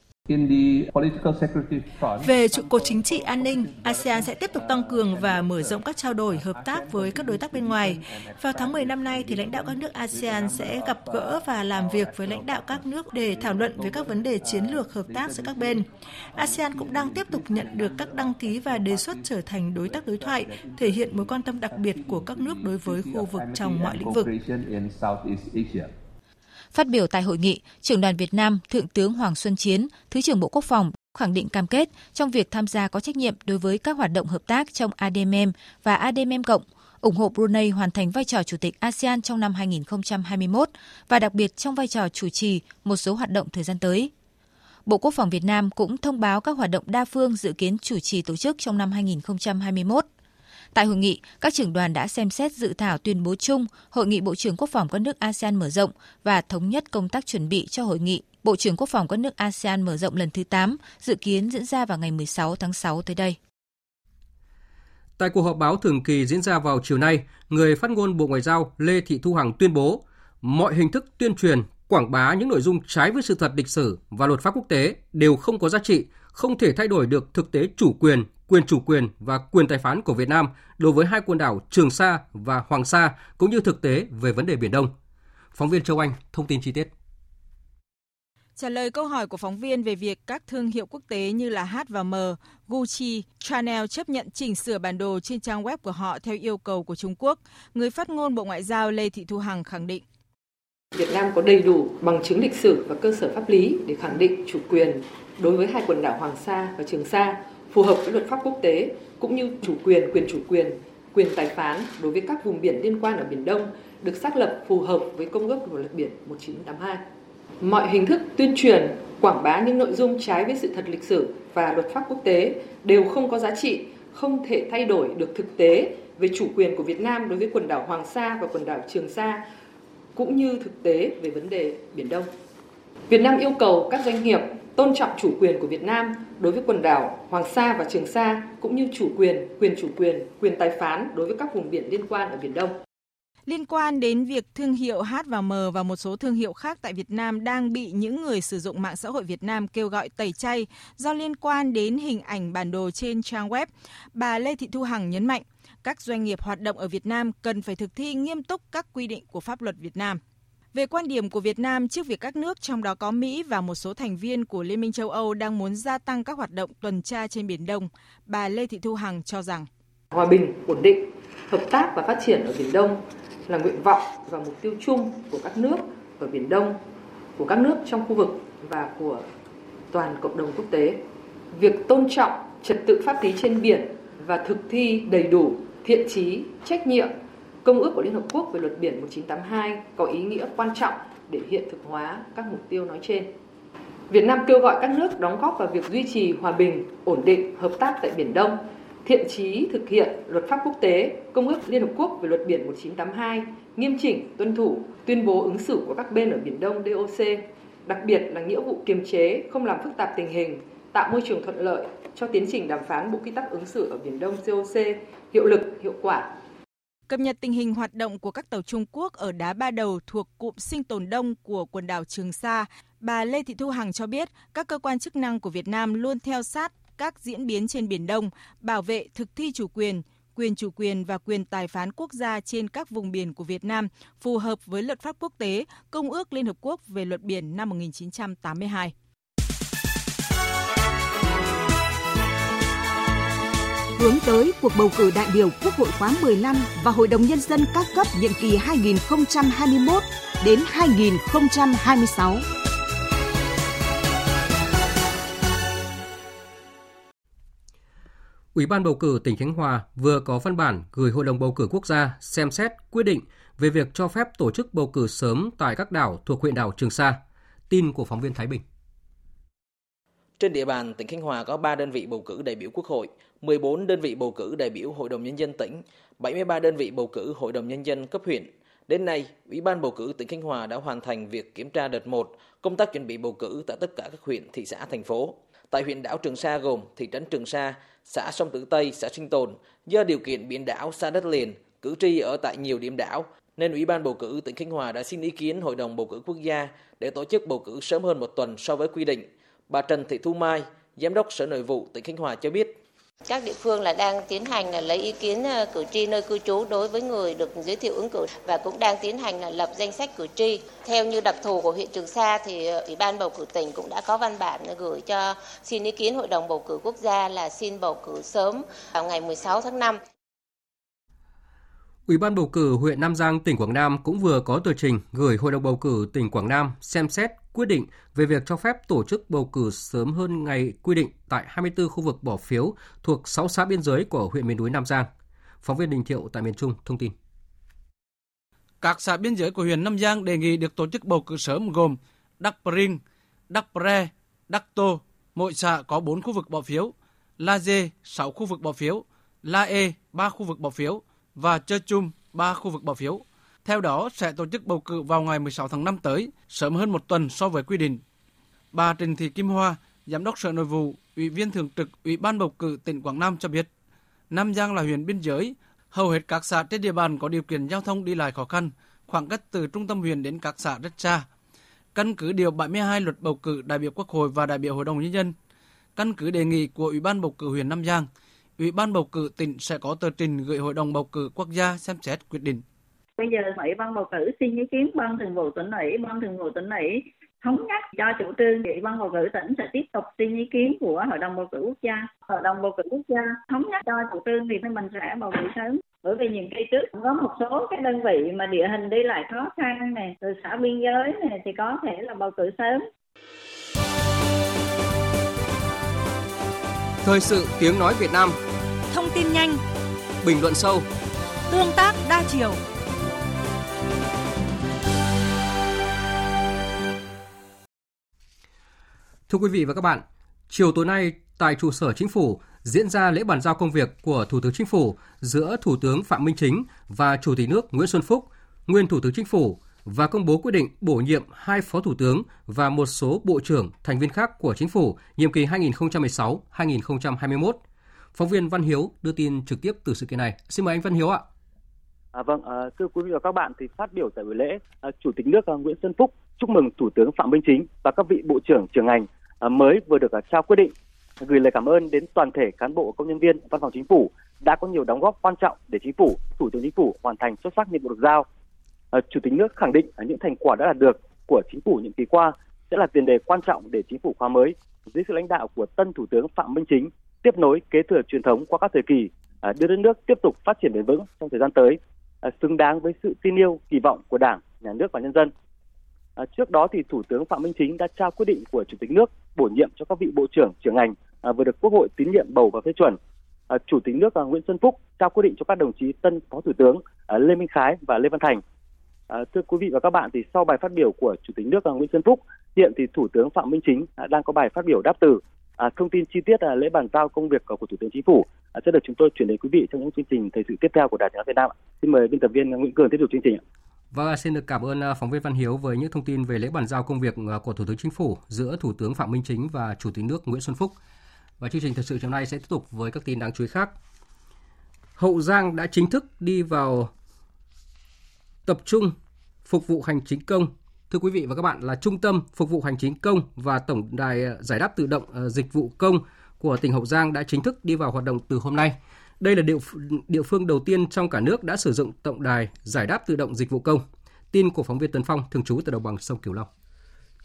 Về trụ cột chính trị an ninh, ASEAN sẽ tiếp tục tăng cường và mở rộng các trao đổi hợp tác với các đối tác bên ngoài. Vào tháng 10 năm nay, thì lãnh đạo các nước ASEAN sẽ gặp gỡ và làm việc với lãnh đạo các nước để thảo luận về các vấn đề chiến lược hợp tác giữa các bên. ASEAN cũng đang tiếp tục nhận được các đăng ký và đề xuất trở thành đối tác đối thoại, thể hiện mối quan tâm đặc biệt của các nước đối với khu vực trong mọi lĩnh vực. Phát biểu tại hội nghị, trưởng đoàn Việt Nam Thượng tướng Hoàng Xuân Chiến, Thứ trưởng Bộ Quốc phòng khẳng định cam kết trong việc tham gia có trách nhiệm đối với các hoạt động hợp tác trong ADMM và ADMM cộng, ủng hộ Brunei hoàn thành vai trò chủ tịch ASEAN trong năm 2021 và đặc biệt trong vai trò chủ trì một số hoạt động thời gian tới. Bộ Quốc phòng Việt Nam cũng thông báo các hoạt động đa phương dự kiến chủ trì tổ chức trong năm 2021. Tại hội nghị, các trưởng đoàn đã xem xét dự thảo tuyên bố chung Hội nghị Bộ trưởng Quốc phòng các nước ASEAN mở rộng và thống nhất công tác chuẩn bị cho Hội nghị Bộ trưởng Quốc phòng các nước ASEAN mở rộng lần thứ 8, dự kiến diễn ra vào ngày 16 tháng 6 tới đây. Tại cuộc họp báo thường kỳ diễn ra vào chiều nay, người phát ngôn Bộ Ngoại giao Lê Thị Thu Hằng tuyên bố mọi hình thức tuyên truyền, quảng bá những nội dung trái với sự thật lịch sử và luật pháp quốc tế đều không có giá trị, không thể thay đổi được thực tế chủ quyền, quyền chủ quyền và quyền tài phán của Việt Nam đối với hai quần đảo Trường Sa và Hoàng Sa cũng như thực tế về vấn đề Biển Đông. Phóng viên Châu Anh thông tin chi tiết. Trả lời câu hỏi của phóng viên về việc các thương hiệu quốc tế như là H và M, Gucci, Chanel chấp nhận chỉnh sửa bản đồ trên trang web của họ theo yêu cầu của Trung Quốc, người phát ngôn Bộ Ngoại giao Lê Thị Thu Hằng khẳng định. Việt Nam có đầy đủ bằng chứng lịch sử và cơ sở pháp lý để khẳng định chủ quyền đối với hai quần đảo Hoàng Sa và Trường Sa phù hợp với luật pháp quốc tế cũng như chủ quyền, quyền chủ quyền, quyền tài phán đối với các vùng biển liên quan ở Biển Đông được xác lập phù hợp với Công ước của luật biển 1982 mọi hình thức tuyên truyền, quảng bá những nội dung trái với sự thật lịch sử và luật pháp quốc tế đều không có giá trị, không thể thay đổi được thực tế về chủ quyền của Việt Nam đối với quần đảo Hoàng Sa và quần đảo Trường Sa, cũng như thực tế về vấn đề Biển Đông. Việt Nam yêu cầu các doanh nghiệp tôn trọng chủ quyền của Việt Nam đối với quần đảo Hoàng Sa và Trường Sa, cũng như chủ quyền, quyền chủ quyền, quyền tài phán đối với các vùng biển liên quan ở Biển Đông. Liên quan đến việc thương hiệu H và M và một số thương hiệu khác tại Việt Nam đang bị những người sử dụng mạng xã hội Việt Nam kêu gọi tẩy chay do liên quan đến hình ảnh bản đồ trên trang web, bà Lê Thị Thu Hằng nhấn mạnh các doanh nghiệp hoạt động ở Việt Nam cần phải thực thi nghiêm túc các quy định của pháp luật Việt Nam. Về quan điểm của Việt Nam trước việc các nước trong đó có Mỹ và một số thành viên của Liên minh châu Âu đang muốn gia tăng các hoạt động tuần tra trên Biển Đông, bà Lê Thị Thu Hằng cho rằng Hòa bình, ổn định, hợp tác và phát triển ở Biển Đông là nguyện vọng và mục tiêu chung của các nước ở Biển Đông, của các nước trong khu vực và của toàn cộng đồng quốc tế. Việc tôn trọng trật tự pháp lý trên biển và thực thi đầy đủ, thiện trí, trách nhiệm Công ước của Liên Hợp Quốc về luật biển 1982 có ý nghĩa quan trọng để hiện thực hóa các mục tiêu nói trên. Việt Nam kêu gọi các nước đóng góp vào việc duy trì hòa bình, ổn định, hợp tác tại Biển Đông – thiện trí thực hiện luật pháp quốc tế, Công ước Liên Hợp Quốc về luật biển 1982, nghiêm chỉnh tuân thủ tuyên bố ứng xử của các bên ở Biển Đông DOC, đặc biệt là nghĩa vụ kiềm chế, không làm phức tạp tình hình, tạo môi trường thuận lợi cho tiến trình đàm phán Bộ Quy tắc ứng xử ở Biển Đông COC hiệu lực, hiệu quả. Cập nhật tình hình hoạt động của các tàu Trung Quốc ở đá ba đầu thuộc cụm sinh tồn đông của quần đảo Trường Sa, bà Lê Thị Thu Hằng cho biết các cơ quan chức năng của Việt Nam luôn theo sát các diễn biến trên Biển Đông, bảo vệ thực thi chủ quyền, quyền chủ quyền và quyền tài phán quốc gia trên các vùng biển của Việt Nam phù hợp với luật pháp quốc tế, Công ước Liên Hợp Quốc về luật biển năm 1982. Hướng tới cuộc bầu cử đại biểu Quốc hội khóa 15 và Hội đồng Nhân dân các cấp nhiệm kỳ 2021 đến 2026. Ủy ban bầu cử tỉnh Khánh Hòa vừa có văn bản gửi Hội đồng bầu cử quốc gia xem xét quyết định về việc cho phép tổ chức bầu cử sớm tại các đảo thuộc huyện đảo Trường Sa. Tin của phóng viên Thái Bình. Trên địa bàn tỉnh Khánh Hòa có 3 đơn vị bầu cử đại biểu Quốc hội, 14 đơn vị bầu cử đại biểu Hội đồng Nhân dân tỉnh, 73 đơn vị bầu cử Hội đồng Nhân dân cấp huyện. Đến nay, Ủy ban bầu cử tỉnh Khánh Hòa đã hoàn thành việc kiểm tra đợt 1, công tác chuẩn bị bầu cử tại tất cả các huyện, thị xã, thành phố. Tại huyện đảo Trường Sa gồm thị trấn Trường Sa, xã Sông Tử Tây, xã Sinh Tồn, do điều kiện biển đảo xa đất liền, cử tri ở tại nhiều điểm đảo, nên Ủy ban bầu cử tỉnh Khánh Hòa đã xin ý kiến Hội đồng bầu cử quốc gia để tổ chức bầu cử sớm hơn một tuần so với quy định. Bà Trần Thị Thu Mai, Giám đốc Sở Nội vụ tỉnh Khánh Hòa cho biết các địa phương là đang tiến hành là lấy ý kiến ờ, cử tri nơi cư trú đối với người được giới thiệu ứng cử và cũng đang tiến hành là lập danh sách cử tri. Theo như đặc thù của huyện Trường Sa thì ờ, Ủy ban bầu cử tỉnh cũng đã có văn bản gửi cho xin ý kiến Hội đồng bầu cử quốc gia là xin bầu cử sớm vào ngày 16 tháng 5. Ủy ban bầu cử huyện Nam Giang, tỉnh Quảng Nam cũng vừa có tờ trình gửi Hội đồng bầu cử tỉnh Quảng Nam xem xét quyết định về việc cho phép tổ chức bầu cử sớm hơn ngày quy định tại 24 khu vực bỏ phiếu thuộc 6 xã biên giới của huyện miền núi Nam Giang. Phóng viên Đình Thiệu tại miền Trung thông tin. Các xã biên giới của huyện Nam Giang đề nghị được tổ chức bầu cử sớm gồm Đắc Pring, Đắc Pre, Đắc Tô. Mỗi xã có 4 khu vực bỏ phiếu, La Dê 6 khu vực bỏ phiếu, La E 3 khu vực bỏ phiếu và Chơ Chum 3 khu vực bỏ phiếu. Theo đó, sẽ tổ chức bầu cử vào ngày 16 tháng 5 tới, sớm hơn một tuần so với quy định. Bà Trịnh Thị Kim Hoa, Giám đốc Sở Nội vụ, Ủy viên Thường trực Ủy ban bầu cử tỉnh Quảng Nam cho biết, Nam Giang là huyện biên giới, hầu hết các xã trên địa bàn có điều kiện giao thông đi lại khó khăn, khoảng cách từ trung tâm huyện đến các xã rất xa. Căn cứ điều 72 luật bầu cử đại biểu Quốc hội và đại biểu Hội đồng Nhân dân, căn cứ đề nghị của Ủy ban bầu cử huyện Nam Giang, Ủy ban bầu cử tỉnh sẽ có tờ trình gửi Hội đồng bầu cử quốc gia xem xét quyết định. Bây giờ Ủy ban bầu cử xin ý kiến ban thường vụ tỉnh ủy, ban thường vụ tỉnh ủy thống nhất cho chủ trương ủy ban bầu cử tỉnh sẽ tiếp tục xin ý kiến của hội đồng bầu cử quốc gia. Hội đồng bầu cử quốc gia thống nhất cho chủ trương thì mình sẽ bầu cử sớm. Bởi vì những cây trước có một số cái đơn vị mà địa hình đi lại khó khăn này từ xã biên giới này thì có thể là bầu cử sớm. Thời sự tiếng nói Việt Nam. Thông tin nhanh. Bình luận sâu. Tương tác đa chiều Thưa quý vị và các bạn, chiều tối nay tại trụ sở chính phủ diễn ra lễ bàn giao công việc của Thủ tướng Chính phủ giữa Thủ tướng Phạm Minh Chính và Chủ tịch nước Nguyễn Xuân Phúc, nguyên Thủ tướng Chính phủ và công bố quyết định bổ nhiệm hai phó thủ tướng và một số bộ trưởng thành viên khác của chính phủ nhiệm kỳ 2016-2021. Phóng viên Văn Hiếu đưa tin trực tiếp từ sự kiện này. Xin mời anh Văn Hiếu ạ. À, vâng, à, thưa quý vị và các bạn, thì phát biểu tại buổi lễ, à, Chủ tịch nước à, Nguyễn Xuân Phúc chúc mừng Thủ tướng Phạm Minh Chính và các vị bộ trưởng trưởng ngành À, mới vừa được à, trao quyết định, gửi lời cảm ơn đến toàn thể cán bộ công nhân viên văn phòng chính phủ đã có nhiều đóng góp quan trọng để chính phủ, Thủ tướng chính phủ hoàn thành xuất sắc nhiệm vụ được giao. À, Chủ tịch nước khẳng định những thành quả đã đạt được của chính phủ nhiệm kỳ qua sẽ là tiền đề quan trọng để chính phủ khóa mới dưới sự lãnh đạo của tân Thủ tướng Phạm Minh Chính tiếp nối kế thừa truyền thống qua các thời kỳ, đưa đất nước tiếp tục phát triển bền vững trong thời gian tới xứng đáng với sự tin yêu, kỳ vọng của Đảng, Nhà nước và nhân dân. À, trước đó thì Thủ tướng Phạm Minh Chính đã trao quyết định của Chủ tịch nước bổ nhiệm cho các vị bộ trưởng, trưởng ngành à, vừa được Quốc hội tín nhiệm bầu và phê chuẩn. À, Chủ tịch nước à, Nguyễn Xuân Phúc trao quyết định cho các đồng chí tân Phó Thủ tướng à, Lê Minh Khái và Lê Văn Thành. À, thưa quý vị và các bạn thì sau bài phát biểu của Chủ tịch nước à, Nguyễn Xuân Phúc, hiện thì Thủ tướng Phạm Minh Chính à, đang có bài phát biểu đáp từ À, thông tin chi tiết à, lễ bàn giao công việc của Thủ tướng Chính phủ à, sẽ được chúng tôi chuyển đến quý vị trong những chương trình thời sự tiếp theo của Đài Tiếng nói Việt Nam. Xin mời biên tập viên Nguyễn Cường tiếp tục chương trình. Vâng, à, xin được cảm ơn à, phóng viên Văn Hiếu với những thông tin về lễ bàn giao công việc à, của Thủ tướng Chính phủ giữa Thủ tướng Phạm Minh Chính và Chủ tịch nước Nguyễn Xuân Phúc. Và chương trình thời sự chiều nay sẽ tiếp tục với các tin đáng chú ý khác. Hậu Giang đã chính thức đi vào tập trung phục vụ hành chính công Thưa quý vị và các bạn là Trung tâm Phục vụ Hành chính công và Tổng đài Giải đáp tự động dịch vụ công của tỉnh Hậu Giang đã chính thức đi vào hoạt động từ hôm nay. Đây là địa, địa phương đầu tiên trong cả nước đã sử dụng tổng đài giải đáp tự động dịch vụ công. Tin của phóng viên Tấn Phong thường trú tại đồng bằng sông Cửu Long.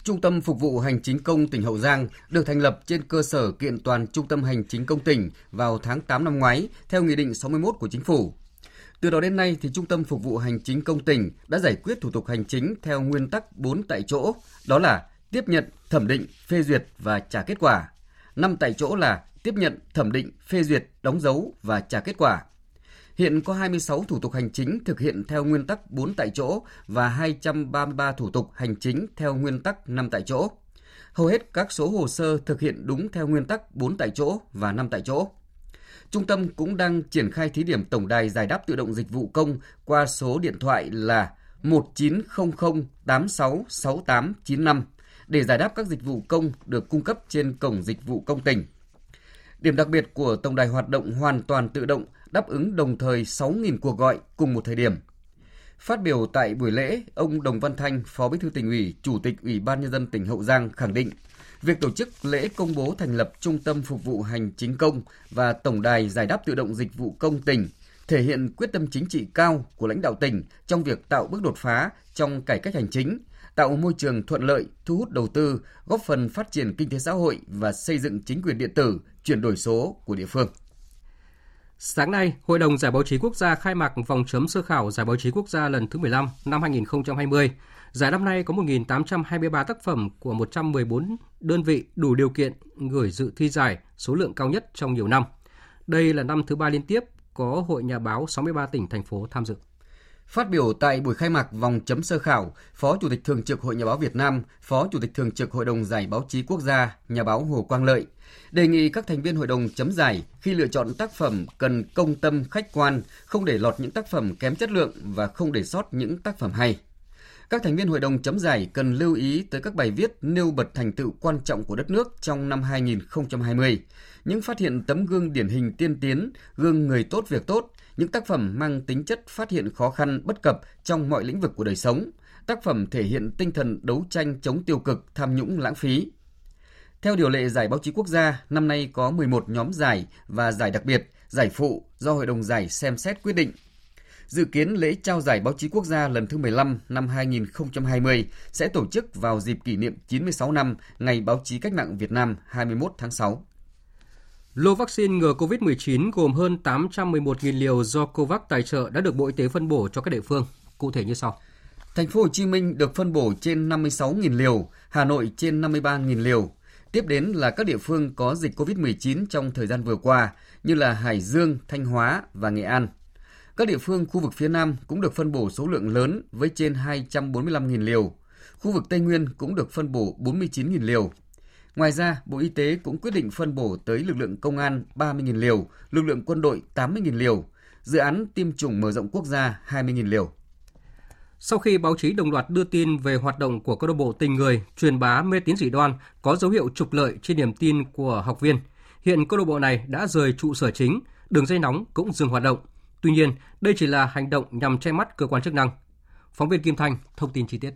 Trung tâm Phục vụ Hành chính công tỉnh Hậu Giang được thành lập trên cơ sở kiện toàn Trung tâm Hành chính công tỉnh vào tháng 8 năm ngoái theo Nghị định 61 của Chính phủ. Từ đó đến nay thì Trung tâm Phục vụ Hành chính công tỉnh đã giải quyết thủ tục hành chính theo nguyên tắc 4 tại chỗ, đó là tiếp nhận, thẩm định, phê duyệt và trả kết quả. Năm tại chỗ là tiếp nhận, thẩm định, phê duyệt, đóng dấu và trả kết quả. Hiện có 26 thủ tục hành chính thực hiện theo nguyên tắc 4 tại chỗ và 233 thủ tục hành chính theo nguyên tắc 5 tại chỗ. Hầu hết các số hồ sơ thực hiện đúng theo nguyên tắc 4 tại chỗ và 5 tại chỗ. Trung tâm cũng đang triển khai thí điểm tổng đài giải đáp tự động dịch vụ công qua số điện thoại là 1900 866895 để giải đáp các dịch vụ công được cung cấp trên cổng dịch vụ công tỉnh. Điểm đặc biệt của tổng đài hoạt động hoàn toàn tự động, đáp ứng đồng thời 6.000 cuộc gọi cùng một thời điểm. Phát biểu tại buổi lễ, ông Đồng Văn Thanh, Phó Bí thư tỉnh ủy, Chủ tịch Ủy ban nhân dân tỉnh Hậu Giang khẳng định Việc tổ chức lễ công bố thành lập Trung tâm Phục vụ Hành chính công và Tổng đài Giải đáp tự động dịch vụ công tỉnh thể hiện quyết tâm chính trị cao của lãnh đạo tỉnh trong việc tạo bước đột phá trong cải cách hành chính, tạo môi trường thuận lợi, thu hút đầu tư, góp phần phát triển kinh tế xã hội và xây dựng chính quyền điện tử, chuyển đổi số của địa phương. Sáng nay, Hội đồng Giải báo chí quốc gia khai mạc vòng chấm sơ khảo Giải báo chí quốc gia lần thứ 15 năm 2020. Giải năm nay có 1.823 tác phẩm của 114 đơn vị đủ điều kiện gửi dự thi giải, số lượng cao nhất trong nhiều năm. Đây là năm thứ ba liên tiếp có Hội Nhà báo 63 tỉnh, thành phố tham dự. Phát biểu tại buổi khai mạc vòng chấm sơ khảo, Phó Chủ tịch Thường trực Hội Nhà báo Việt Nam, Phó Chủ tịch Thường trực Hội đồng Giải báo chí quốc gia, Nhà báo Hồ Quang Lợi đề nghị các thành viên hội đồng chấm giải khi lựa chọn tác phẩm cần công tâm khách quan, không để lọt những tác phẩm kém chất lượng và không để sót những tác phẩm hay. Các thành viên hội đồng chấm giải cần lưu ý tới các bài viết nêu bật thành tựu quan trọng của đất nước trong năm 2020, những phát hiện tấm gương điển hình tiên tiến, gương người tốt việc tốt, những tác phẩm mang tính chất phát hiện khó khăn bất cập trong mọi lĩnh vực của đời sống, tác phẩm thể hiện tinh thần đấu tranh chống tiêu cực, tham nhũng lãng phí. Theo điều lệ giải báo chí quốc gia, năm nay có 11 nhóm giải và giải đặc biệt, giải phụ do Hội đồng giải xem xét quyết định. Dự kiến lễ trao giải báo chí quốc gia lần thứ 15 năm 2020 sẽ tổ chức vào dịp kỷ niệm 96 năm Ngày báo chí cách mạng Việt Nam 21 tháng 6. Lô vaccine ngừa COVID-19 gồm hơn 811.000 liều do COVAX tài trợ đã được Bộ Y tế phân bổ cho các địa phương. Cụ thể như sau. Thành phố Hồ Chí Minh được phân bổ trên 56.000 liều, Hà Nội trên 53.000 liều. Tiếp đến là các địa phương có dịch COVID-19 trong thời gian vừa qua như là Hải Dương, Thanh Hóa và Nghệ An. Các địa phương khu vực phía Nam cũng được phân bổ số lượng lớn với trên 245.000 liều. Khu vực Tây Nguyên cũng được phân bổ 49.000 liều. Ngoài ra, Bộ Y tế cũng quyết định phân bổ tới lực lượng công an 30.000 liều, lực lượng quân đội 80.000 liều, dự án tiêm chủng mở rộng quốc gia 20.000 liều. Sau khi báo chí đồng loạt đưa tin về hoạt động của câu lạc bộ tình người, truyền bá mê tín dị đoan có dấu hiệu trục lợi trên niềm tin của học viên, hiện câu lạc bộ này đã rời trụ sở chính, đường dây nóng cũng dừng hoạt động. Tuy nhiên, đây chỉ là hành động nhằm che mắt cơ quan chức năng. Phóng viên Kim Thanh thông tin chi tiết.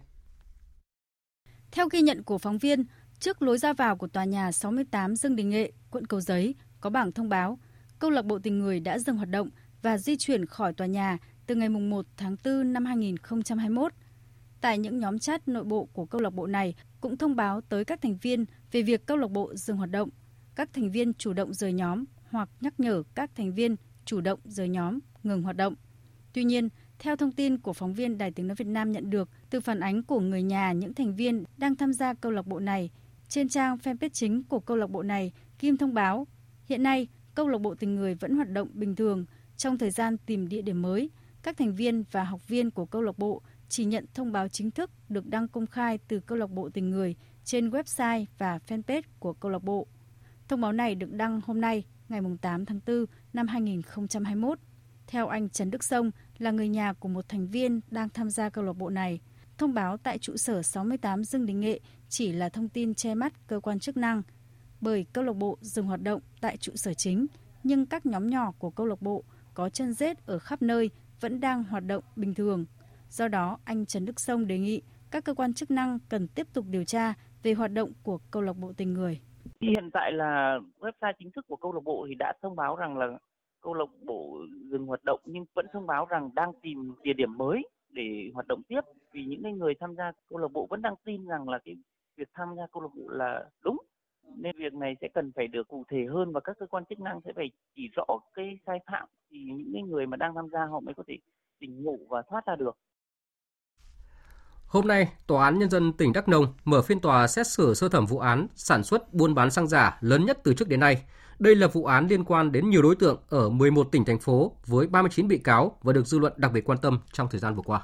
Theo ghi nhận của phóng viên, trước lối ra vào của tòa nhà 68 Dương Đình Nghệ, quận Cầu Giấy có bảng thông báo câu lạc bộ tình người đã dừng hoạt động và di chuyển khỏi tòa nhà từ ngày 1 tháng 4 năm 2021. Tại những nhóm chat nội bộ của câu lạc bộ này cũng thông báo tới các thành viên về việc câu lạc bộ dừng hoạt động. Các thành viên chủ động rời nhóm hoặc nhắc nhở các thành viên chủ động rời nhóm, ngừng hoạt động. Tuy nhiên, theo thông tin của phóng viên Đài Tiếng Nói Việt Nam nhận được từ phản ánh của người nhà những thành viên đang tham gia câu lạc bộ này, trên trang fanpage chính của câu lạc bộ này, Kim thông báo, hiện nay câu lạc bộ tình người vẫn hoạt động bình thường trong thời gian tìm địa điểm mới – các thành viên và học viên của câu lạc bộ chỉ nhận thông báo chính thức được đăng công khai từ câu lạc bộ tình người trên website và fanpage của câu lạc bộ. Thông báo này được đăng hôm nay, ngày 8 tháng 4 năm 2021. Theo anh Trần Đức Sông là người nhà của một thành viên đang tham gia câu lạc bộ này, thông báo tại trụ sở 68 Dương Đình Nghệ chỉ là thông tin che mắt cơ quan chức năng, bởi câu lạc bộ dừng hoạt động tại trụ sở chính, nhưng các nhóm nhỏ của câu lạc bộ có chân rết ở khắp nơi vẫn đang hoạt động bình thường. Do đó, anh Trần Đức Sông đề nghị các cơ quan chức năng cần tiếp tục điều tra về hoạt động của câu lạc bộ tình người. Hiện tại là website chính thức của câu lạc bộ thì đã thông báo rằng là câu lạc bộ dừng hoạt động nhưng vẫn thông báo rằng đang tìm địa điểm mới để hoạt động tiếp vì những người tham gia câu lạc bộ vẫn đang tin rằng là cái việc tham gia câu lạc bộ là đúng nên việc này sẽ cần phải được cụ thể hơn và các cơ quan chức năng sẽ phải chỉ rõ cái sai phạm thì những người mà đang tham gia họ mới có thể tỉnh ngộ và thoát ra được. Hôm nay, Tòa án Nhân dân tỉnh Đắk Nông mở phiên tòa xét xử sơ thẩm vụ án sản xuất buôn bán xăng giả lớn nhất từ trước đến nay. Đây là vụ án liên quan đến nhiều đối tượng ở 11 tỉnh, thành phố với 39 bị cáo và được dư luận đặc biệt quan tâm trong thời gian vừa qua.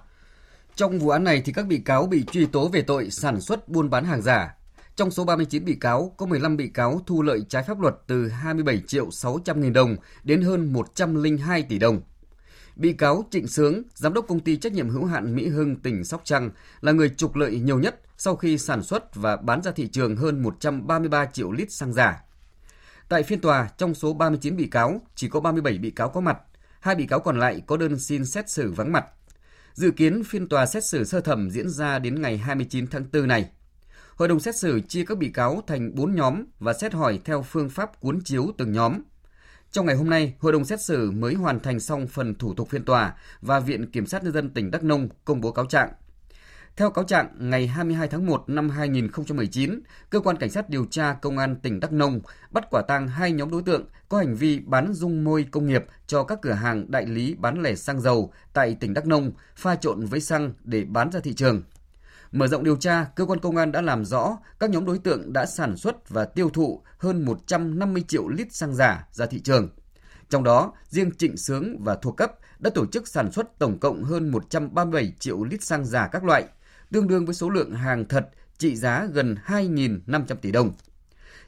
Trong vụ án này thì các bị cáo bị truy tố về tội sản xuất buôn bán hàng giả, trong số 39 bị cáo, có 15 bị cáo thu lợi trái pháp luật từ 27 triệu 600 nghìn đồng đến hơn 102 tỷ đồng. Bị cáo Trịnh Sướng, giám đốc công ty trách nhiệm hữu hạn Mỹ Hưng tỉnh Sóc Trăng là người trục lợi nhiều nhất sau khi sản xuất và bán ra thị trường hơn 133 triệu lít xăng giả. Tại phiên tòa, trong số 39 bị cáo, chỉ có 37 bị cáo có mặt, hai bị cáo còn lại có đơn xin xét xử vắng mặt. Dự kiến phiên tòa xét xử sơ thẩm diễn ra đến ngày 29 tháng 4 này. Hội đồng xét xử chia các bị cáo thành 4 nhóm và xét hỏi theo phương pháp cuốn chiếu từng nhóm. Trong ngày hôm nay, hội đồng xét xử mới hoàn thành xong phần thủ tục phiên tòa và Viện Kiểm sát Nhân dân tỉnh Đắk Nông công bố cáo trạng. Theo cáo trạng, ngày 22 tháng 1 năm 2019, Cơ quan Cảnh sát điều tra Công an tỉnh Đắk Nông bắt quả tang hai nhóm đối tượng có hành vi bán dung môi công nghiệp cho các cửa hàng đại lý bán lẻ xăng dầu tại tỉnh Đắk Nông pha trộn với xăng để bán ra thị trường. Mở rộng điều tra, cơ quan công an đã làm rõ các nhóm đối tượng đã sản xuất và tiêu thụ hơn 150 triệu lít xăng giả ra thị trường. Trong đó, riêng Trịnh Sướng và thuộc cấp đã tổ chức sản xuất tổng cộng hơn 137 triệu lít xăng giả các loại, tương đương với số lượng hàng thật trị giá gần 2.500 tỷ đồng.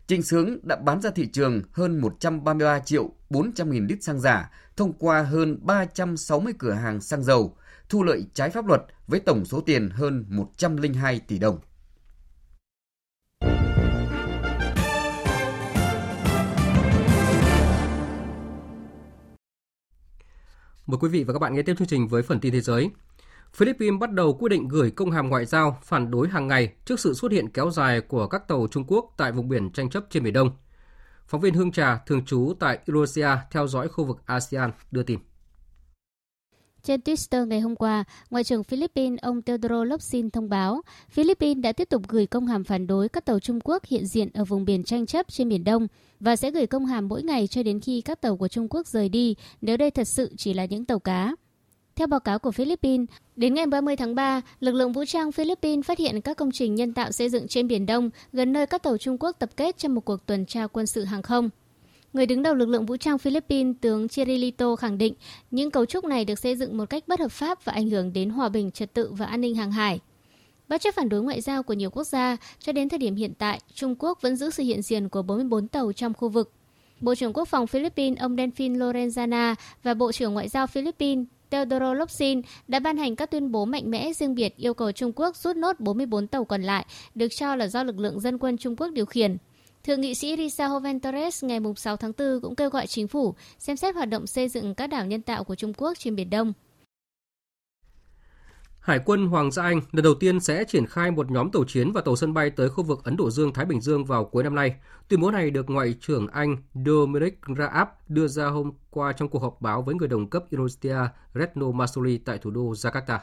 Trịnh Sướng đã bán ra thị trường hơn 133 triệu 400 nghìn lít xăng giả thông qua hơn 360 cửa hàng xăng dầu, thu lợi trái pháp luật với tổng số tiền hơn 102 tỷ đồng. Mời quý vị và các bạn nghe tiếp chương trình với phần tin thế giới. Philippines bắt đầu quyết định gửi công hàm ngoại giao phản đối hàng ngày trước sự xuất hiện kéo dài của các tàu Trung Quốc tại vùng biển tranh chấp trên Biển Đông. Phóng viên Hương Trà, thường trú tại Indonesia, theo dõi khu vực ASEAN, đưa tin. Trên Twitter ngày hôm qua, Ngoại trưởng Philippines ông Teodoro Locsin thông báo Philippines đã tiếp tục gửi công hàm phản đối các tàu Trung Quốc hiện diện ở vùng biển tranh chấp trên Biển Đông và sẽ gửi công hàm mỗi ngày cho đến khi các tàu của Trung Quốc rời đi nếu đây thật sự chỉ là những tàu cá. Theo báo cáo của Philippines, đến ngày 30 tháng 3, lực lượng vũ trang Philippines phát hiện các công trình nhân tạo xây dựng trên Biển Đông gần nơi các tàu Trung Quốc tập kết trong một cuộc tuần tra quân sự hàng không. Người đứng đầu lực lượng vũ trang Philippines, tướng Chirilito khẳng định những cấu trúc này được xây dựng một cách bất hợp pháp và ảnh hưởng đến hòa bình, trật tự và an ninh hàng hải. Bất chấp phản đối ngoại giao của nhiều quốc gia, cho đến thời điểm hiện tại, Trung Quốc vẫn giữ sự hiện diện của 44 tàu trong khu vực. Bộ trưởng Quốc phòng Philippines ông Delfin Lorenzana và Bộ trưởng Ngoại giao Philippines Teodoro Lopsin, đã ban hành các tuyên bố mạnh mẽ riêng biệt yêu cầu Trung Quốc rút nốt 44 tàu còn lại, được cho là do lực lượng dân quân Trung Quốc điều khiển. Thượng nghị sĩ Risa Hoven Torres ngày 6 tháng 4 cũng kêu gọi chính phủ xem xét hoạt động xây dựng các đảo nhân tạo của Trung Quốc trên Biển Đông. Hải quân Hoàng gia Anh lần đầu tiên sẽ triển khai một nhóm tàu chiến và tàu sân bay tới khu vực Ấn Độ Dương-Thái Bình Dương vào cuối năm nay. Tuyên bố này được Ngoại trưởng Anh Dominic Raab đưa ra hôm qua trong cuộc họp báo với người đồng cấp Indonesia Retno Marsudi tại thủ đô Jakarta.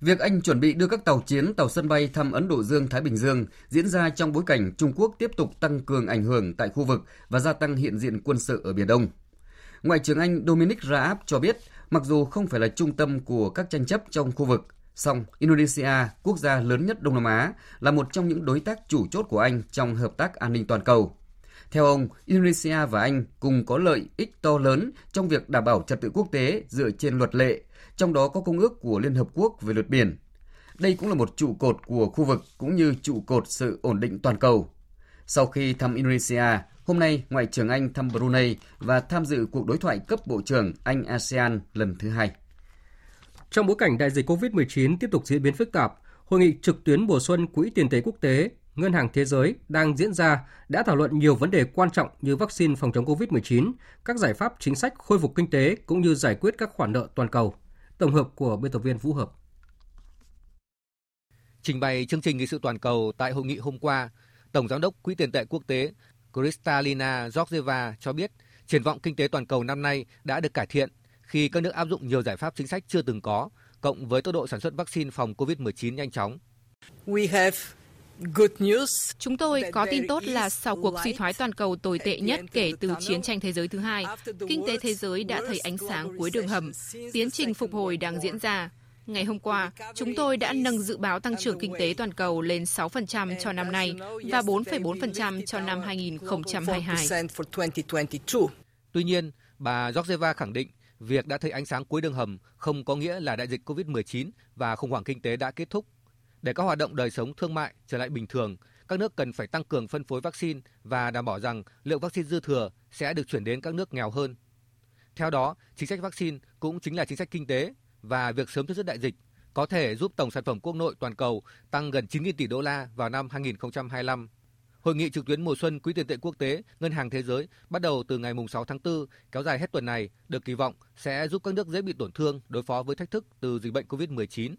Việc Anh chuẩn bị đưa các tàu chiến, tàu sân bay thăm Ấn Độ Dương, Thái Bình Dương diễn ra trong bối cảnh Trung Quốc tiếp tục tăng cường ảnh hưởng tại khu vực và gia tăng hiện diện quân sự ở Biển Đông. Ngoại trưởng Anh Dominic Raab cho biết, mặc dù không phải là trung tâm của các tranh chấp trong khu vực, song Indonesia, quốc gia lớn nhất Đông Nam Á, là một trong những đối tác chủ chốt của Anh trong hợp tác an ninh toàn cầu. Theo ông, Indonesia và Anh cùng có lợi ích to lớn trong việc đảm bảo trật tự quốc tế dựa trên luật lệ, trong đó có Công ước của Liên Hợp Quốc về luật biển. Đây cũng là một trụ cột của khu vực cũng như trụ cột sự ổn định toàn cầu. Sau khi thăm Indonesia, hôm nay Ngoại trưởng Anh thăm Brunei và tham dự cuộc đối thoại cấp Bộ trưởng Anh-ASEAN lần thứ hai. Trong bối cảnh đại dịch COVID-19 tiếp tục diễn biến phức tạp, Hội nghị trực tuyến mùa xuân Quỹ tiền tệ quốc tế, Ngân hàng Thế giới đang diễn ra đã thảo luận nhiều vấn đề quan trọng như vaccine phòng chống COVID-19, các giải pháp chính sách khôi phục kinh tế cũng như giải quyết các khoản nợ toàn cầu. Tổng hợp của biên tập viên Vũ Hợp. Trình bày chương trình nghị sự toàn cầu tại hội nghị hôm qua, Tổng giám đốc Quỹ tiền tệ quốc tế Kristalina Georgieva cho biết triển vọng kinh tế toàn cầu năm nay đã được cải thiện khi các nước áp dụng nhiều giải pháp chính sách chưa từng có, cộng với tốc độ sản xuất vaccine phòng COVID-19 nhanh chóng. Chúng tôi có tin tốt là sau cuộc suy thoái toàn cầu tồi tệ nhất kể từ chiến tranh thế giới thứ hai, kinh tế thế giới đã thấy ánh sáng cuối đường hầm, tiến trình phục hồi đang diễn ra. Ngày hôm qua, chúng tôi đã nâng dự báo tăng trưởng kinh tế toàn cầu lên 6% cho năm nay và 4,4% cho năm 2022. Tuy nhiên, bà Georgieva khẳng định việc đã thấy ánh sáng cuối đường hầm không có nghĩa là đại dịch COVID-19 và khủng hoảng kinh tế đã kết thúc. Để các hoạt động đời sống thương mại trở lại bình thường, các nước cần phải tăng cường phân phối vaccine và đảm bảo rằng lượng vaccine dư thừa sẽ được chuyển đến các nước nghèo hơn. Theo đó, chính sách vaccine cũng chính là chính sách kinh tế và việc sớm chấm dứt đại dịch có thể giúp tổng sản phẩm quốc nội toàn cầu tăng gần 9.000 tỷ đô la vào năm 2025. Hội nghị trực tuyến mùa xuân Quỹ tiền tệ quốc tế, Ngân hàng Thế giới bắt đầu từ ngày 6 tháng 4, kéo dài hết tuần này, được kỳ vọng sẽ giúp các nước dễ bị tổn thương đối phó với thách thức từ dịch bệnh COVID-19.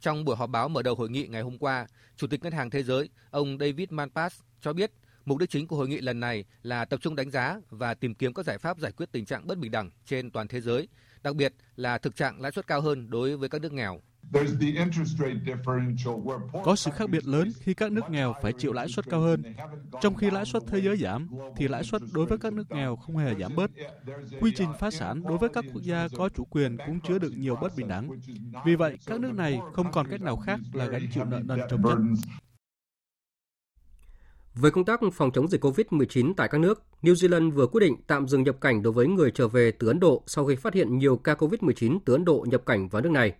Trong buổi họp báo mở đầu hội nghị ngày hôm qua, Chủ tịch Ngân hàng Thế giới, ông David Malpass cho biết mục đích chính của hội nghị lần này là tập trung đánh giá và tìm kiếm các giải pháp giải quyết tình trạng bất bình đẳng trên toàn thế giới, đặc biệt là thực trạng lãi suất cao hơn đối với các nước nghèo. Có sự khác biệt lớn khi các nước nghèo phải chịu lãi suất cao hơn. Trong khi lãi suất thế giới giảm, thì lãi suất đối với các nước nghèo không hề giảm bớt. Quy trình phá sản đối với các quốc gia có chủ quyền cũng chứa đựng nhiều bất bình đẳng. Vì vậy, các nước này không còn cách nào khác là gánh chịu nợ nần trồng chất. Với công tác phòng chống dịch COVID-19 tại các nước, New Zealand vừa quyết định tạm dừng nhập cảnh đối với người trở về từ Ấn Độ sau khi phát hiện nhiều ca COVID-19 từ Ấn Độ nhập cảnh vào nước này.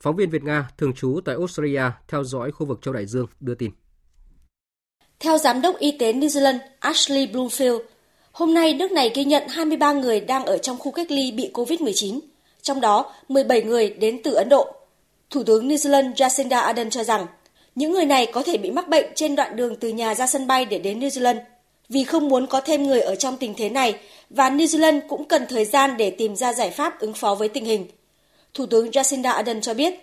Phóng viên Việt Nga thường trú tại Australia theo dõi khu vực châu Đại Dương đưa tin. Theo Giám đốc Y tế New Zealand Ashley Bloomfield, hôm nay nước này ghi nhận 23 người đang ở trong khu cách ly bị COVID-19, trong đó 17 người đến từ Ấn Độ. Thủ tướng New Zealand Jacinda Ardern cho rằng những người này có thể bị mắc bệnh trên đoạn đường từ nhà ra sân bay để đến New Zealand. vì không muốn có thêm người ở trong tình thế này và New Zealand cũng cần thời gian để tìm ra giải pháp ứng phó với tình hình. Thủ tướng Jacinda Ardern cho biết,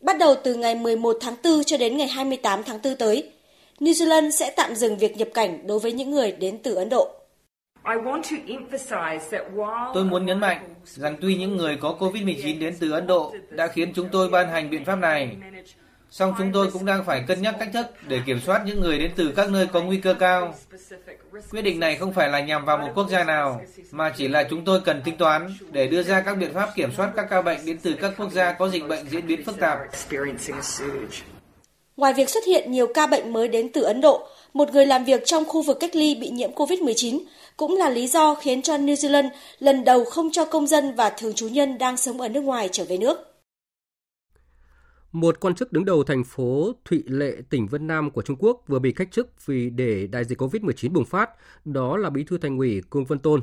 bắt đầu từ ngày 11 tháng 4 cho đến ngày 28 tháng 4 tới, New Zealand sẽ tạm dừng việc nhập cảnh đối với những người đến từ Ấn Độ. Tôi muốn nhấn mạnh rằng tuy những người có COVID-19 đến từ Ấn Độ đã khiến chúng tôi ban hành biện pháp này, song chúng tôi cũng đang phải cân nhắc cách thức để kiểm soát những người đến từ các nơi có nguy cơ cao. Quyết định này không phải là nhằm vào một quốc gia nào, mà chỉ là chúng tôi cần tính toán để đưa ra các biện pháp kiểm soát các ca bệnh đến từ các quốc gia có dịch bệnh diễn biến phức tạp. Ngoài việc xuất hiện nhiều ca bệnh mới đến từ Ấn Độ, một người làm việc trong khu vực cách ly bị nhiễm COVID-19 cũng là lý do khiến cho New Zealand lần đầu không cho công dân và thường trú nhân đang sống ở nước ngoài trở về nước. Một quan chức đứng đầu thành phố Thụy Lệ, tỉnh Vân Nam của Trung Quốc vừa bị cách chức vì để đại dịch COVID-19 bùng phát, đó là bí thư thành ủy Cung Vân Tôn.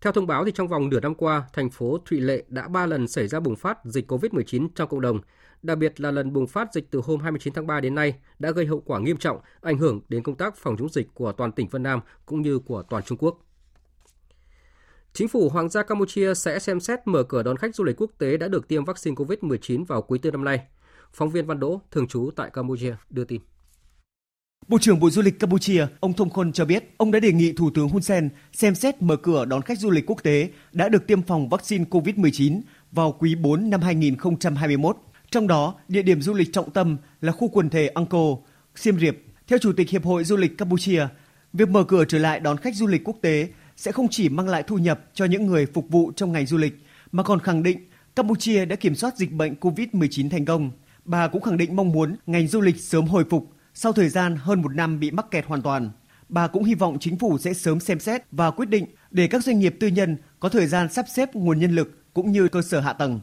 Theo thông báo thì trong vòng nửa năm qua, thành phố Thụy Lệ đã 3 lần xảy ra bùng phát dịch COVID-19 trong cộng đồng, đặc biệt là lần bùng phát dịch từ hôm 29 tháng 3 đến nay đã gây hậu quả nghiêm trọng, ảnh hưởng đến công tác phòng chống dịch của toàn tỉnh Vân Nam cũng như của toàn Trung Quốc. Chính phủ Hoàng gia Campuchia sẽ xem xét mở cửa đón khách du lịch quốc tế đã được tiêm vaccine COVID-19 vào cuối tư năm nay. Phóng viên Văn Đỗ, thường trú tại Campuchia, đưa tin. Bộ trưởng Bộ Du lịch Campuchia, ông Thông Khôn cho biết, ông đã đề nghị Thủ tướng Hun Sen xem xét mở cửa đón khách du lịch quốc tế đã được tiêm phòng vaccine COVID-19 vào quý 4 năm 2021. Trong đó, địa điểm du lịch trọng tâm là khu quần thể Angkor, Siem Reap. Theo Chủ tịch Hiệp hội Du lịch Campuchia, việc mở cửa trở lại đón khách du lịch quốc tế sẽ không chỉ mang lại thu nhập cho những người phục vụ trong ngành du lịch, mà còn khẳng định Campuchia đã kiểm soát dịch bệnh COVID-19 thành công. Bà cũng khẳng định mong muốn ngành du lịch sớm hồi phục sau thời gian hơn một năm bị mắc kẹt hoàn toàn. Bà cũng hy vọng chính phủ sẽ sớm xem xét và quyết định để các doanh nghiệp tư nhân có thời gian sắp xếp nguồn nhân lực cũng như cơ sở hạ tầng.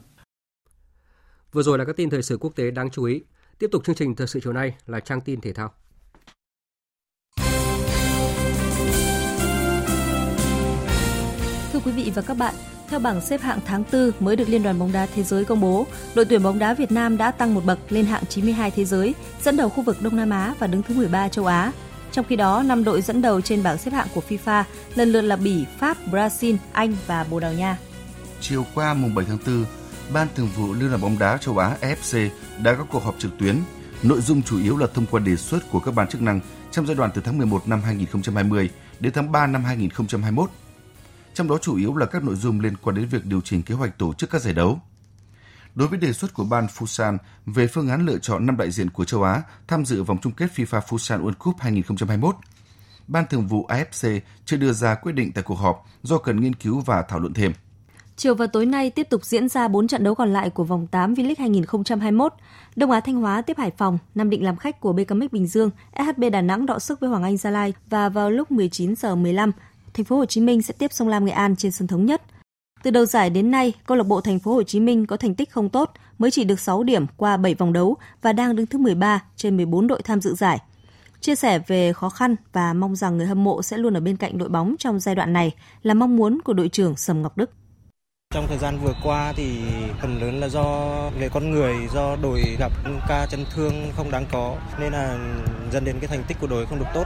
Vừa rồi là các tin thời sự quốc tế đáng chú ý. Tiếp tục chương trình thời sự chiều nay là trang tin thể thao. Thưa quý vị và các bạn, theo bảng xếp hạng tháng 4 mới được Liên đoàn bóng đá thế giới công bố, đội tuyển bóng đá Việt Nam đã tăng một bậc lên hạng 92 thế giới, dẫn đầu khu vực Đông Nam Á và đứng thứ 13 châu Á. Trong khi đó, năm đội dẫn đầu trên bảng xếp hạng của FIFA lần lượt là Bỉ, Pháp, Brazil, Anh và Bồ Đào Nha. Chiều qua mùng 7 tháng 4, Ban Thường vụ Liên đoàn bóng đá châu Á AFC đã có cuộc họp trực tuyến. Nội dung chủ yếu là thông qua đề xuất của các ban chức năng trong giai đoạn từ tháng 11 năm 2020 đến tháng 3 năm 2021 trong đó chủ yếu là các nội dung liên quan đến việc điều chỉnh kế hoạch tổ chức các giải đấu. Đối với đề xuất của ban Fusan về phương án lựa chọn năm đại diện của châu Á tham dự vòng chung kết FIFA Fusan World Cup 2021, Ban Thường vụ AFC chưa đưa ra quyết định tại cuộc họp do cần nghiên cứu và thảo luận thêm. Chiều và tối nay tiếp tục diễn ra 4 trận đấu còn lại của vòng 8 V-League 2021. Đông Á Thanh Hóa tiếp Hải Phòng, Nam Định làm khách của BKMX Bình Dương, SHB Đà Nẵng đọ sức với Hoàng Anh Gia Lai và vào lúc 19 giờ 15, Thành phố Hồ Chí Minh sẽ tiếp Sông Lam Nghệ An trên sân thống nhất. Từ đầu giải đến nay, câu lạc bộ Thành phố Hồ Chí Minh có thành tích không tốt, mới chỉ được 6 điểm qua 7 vòng đấu và đang đứng thứ 13 trên 14 đội tham dự giải. Chia sẻ về khó khăn và mong rằng người hâm mộ sẽ luôn ở bên cạnh đội bóng trong giai đoạn này là mong muốn của đội trưởng Sầm Ngọc Đức. Trong thời gian vừa qua thì phần lớn là do về con người, do đội gặp ca chấn thương không đáng có nên là dẫn đến cái thành tích của đội không được tốt.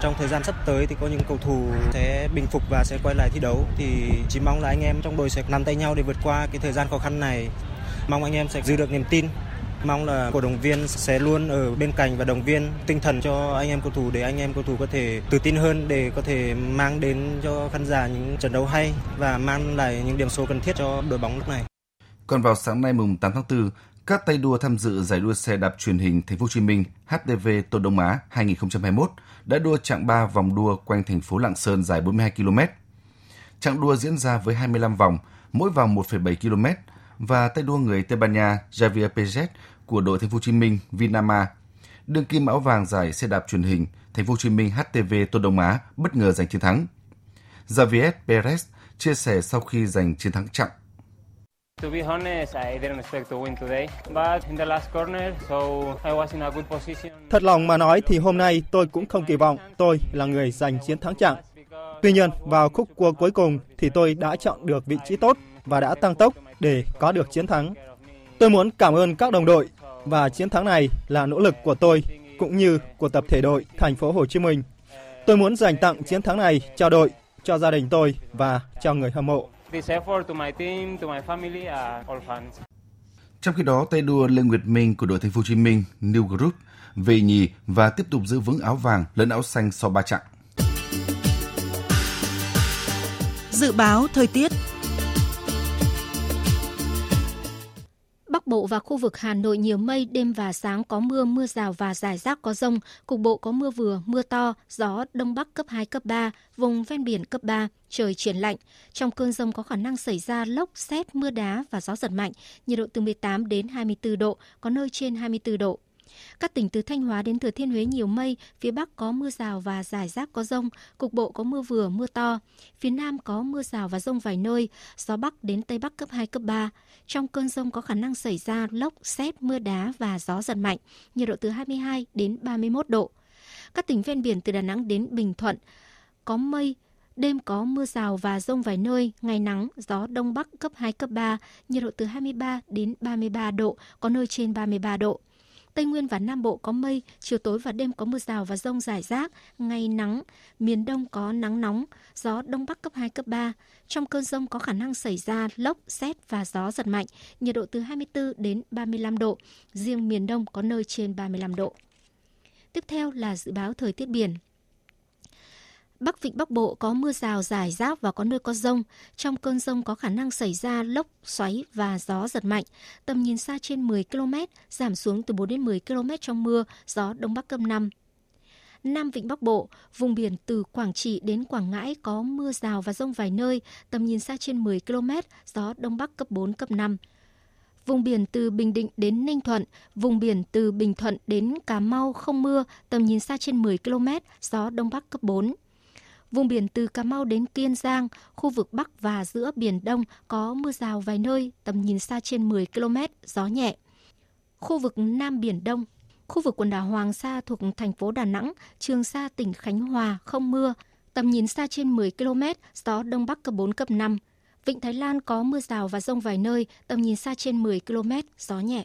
Trong thời gian sắp tới thì có những cầu thủ sẽ bình phục và sẽ quay lại thi đấu. Thì chỉ mong là anh em trong đội sẽ nắm tay nhau để vượt qua cái thời gian khó khăn này. Mong anh em sẽ giữ được niềm tin mong là cổ động viên sẽ luôn ở bên cạnh và động viên tinh thần cho anh em cầu thủ để anh em cầu thủ có thể tự tin hơn để có thể mang đến cho khán giả những trận đấu hay và mang lại những điểm số cần thiết cho đội bóng lúc này. Còn vào sáng nay mùng 8 tháng 4, các tay đua tham dự giải đua xe đạp truyền hình Thành phố Hồ Chí Minh HTV Tô Đông Á 2021 đã đua chặng 3 vòng đua quanh thành phố Lạng Sơn dài 42 km. Chặng đua diễn ra với 25 vòng, mỗi vòng 1,7 km và tay đua người Tây Ban Nha Javier Perez của đội Thành phố Hồ Chí Minh Vinama đương kim áo vàng giải xe đạp truyền hình Thành phố Hồ Chí Minh HTV Tô Đông Á bất ngờ giành chiến thắng. Javier Perez chia sẻ sau khi giành chiến thắng chặng To be honest, I didn't expect to win today, but in the last corner, so I was in a good position. Thật lòng mà nói thì hôm nay tôi cũng không kỳ vọng tôi là người giành chiến thắng chặng. Tuy nhiên, vào khúc cua cuối cùng thì tôi đã chọn được vị trí tốt và đã tăng tốc để có được chiến thắng. Tôi muốn cảm ơn các đồng đội và chiến thắng này là nỗ lực của tôi cũng như của tập thể đội Thành phố Hồ Chí Minh. Tôi muốn dành tặng chiến thắng này cho đội, cho gia đình tôi và cho người hâm mộ. Trong khi đó, tay đua Lê Nguyệt Minh của đội Thành phố Hồ Chí Minh New Group về nhì và tiếp tục giữ vững áo vàng lẫn áo xanh sau 3 chặng. Dự báo thời tiết Bắc Bộ và khu vực Hà Nội nhiều mây, đêm và sáng có mưa, mưa rào và rải rác có rông. Cục bộ có mưa vừa, mưa to, gió Đông Bắc cấp 2, cấp 3, vùng ven biển cấp 3, trời chuyển lạnh. Trong cơn rông có khả năng xảy ra lốc, xét, mưa đá và gió giật mạnh, nhiệt độ từ 18 đến 24 độ, có nơi trên 24 độ. Các tỉnh từ Thanh Hóa đến Thừa Thiên Huế nhiều mây, phía Bắc có mưa rào và rải rác có rông, cục bộ có mưa vừa, mưa to. Phía Nam có mưa rào và rông vài nơi, gió Bắc đến Tây Bắc cấp 2, cấp 3. Trong cơn rông có khả năng xảy ra lốc, xét, mưa đá và gió giật mạnh, nhiệt độ từ 22 đến 31 độ. Các tỉnh ven biển từ Đà Nẵng đến Bình Thuận có mây, Đêm có mưa rào và rông vài nơi, ngày nắng, gió đông bắc cấp 2, cấp 3, nhiệt độ từ 23 đến 33 độ, có nơi trên 33 độ. Tây Nguyên và Nam Bộ có mây, chiều tối và đêm có mưa rào và rông rải rác, ngày nắng, miền Đông có nắng nóng, gió Đông Bắc cấp 2, cấp 3. Trong cơn rông có khả năng xảy ra lốc, xét và gió giật mạnh, nhiệt độ từ 24 đến 35 độ, riêng miền Đông có nơi trên 35 độ. Tiếp theo là dự báo thời tiết biển. Bắc Vịnh Bắc Bộ có mưa rào rải rác và có nơi có rông. Trong cơn rông có khả năng xảy ra lốc, xoáy và gió giật mạnh. Tầm nhìn xa trên 10 km, giảm xuống từ 4 đến 10 km trong mưa, gió Đông Bắc cấp 5. Nam Vịnh Bắc Bộ, vùng biển từ Quảng Trị đến Quảng Ngãi có mưa rào và rông vài nơi, tầm nhìn xa trên 10 km, gió Đông Bắc cấp 4, cấp 5. Vùng biển từ Bình Định đến Ninh Thuận, vùng biển từ Bình Thuận đến Cà Mau không mưa, tầm nhìn xa trên 10 km, gió Đông Bắc cấp 4. Vùng biển từ Cà Mau đến Kiên Giang, khu vực Bắc và giữa Biển Đông có mưa rào vài nơi, tầm nhìn xa trên 10 km, gió nhẹ. Khu vực Nam Biển Đông, khu vực quần đảo Hoàng Sa thuộc thành phố Đà Nẵng, Trường Sa tỉnh Khánh Hòa không mưa, tầm nhìn xa trên 10 km, gió Đông Bắc cấp 4, cấp 5. Vịnh Thái Lan có mưa rào và rông vài nơi, tầm nhìn xa trên 10 km, gió nhẹ.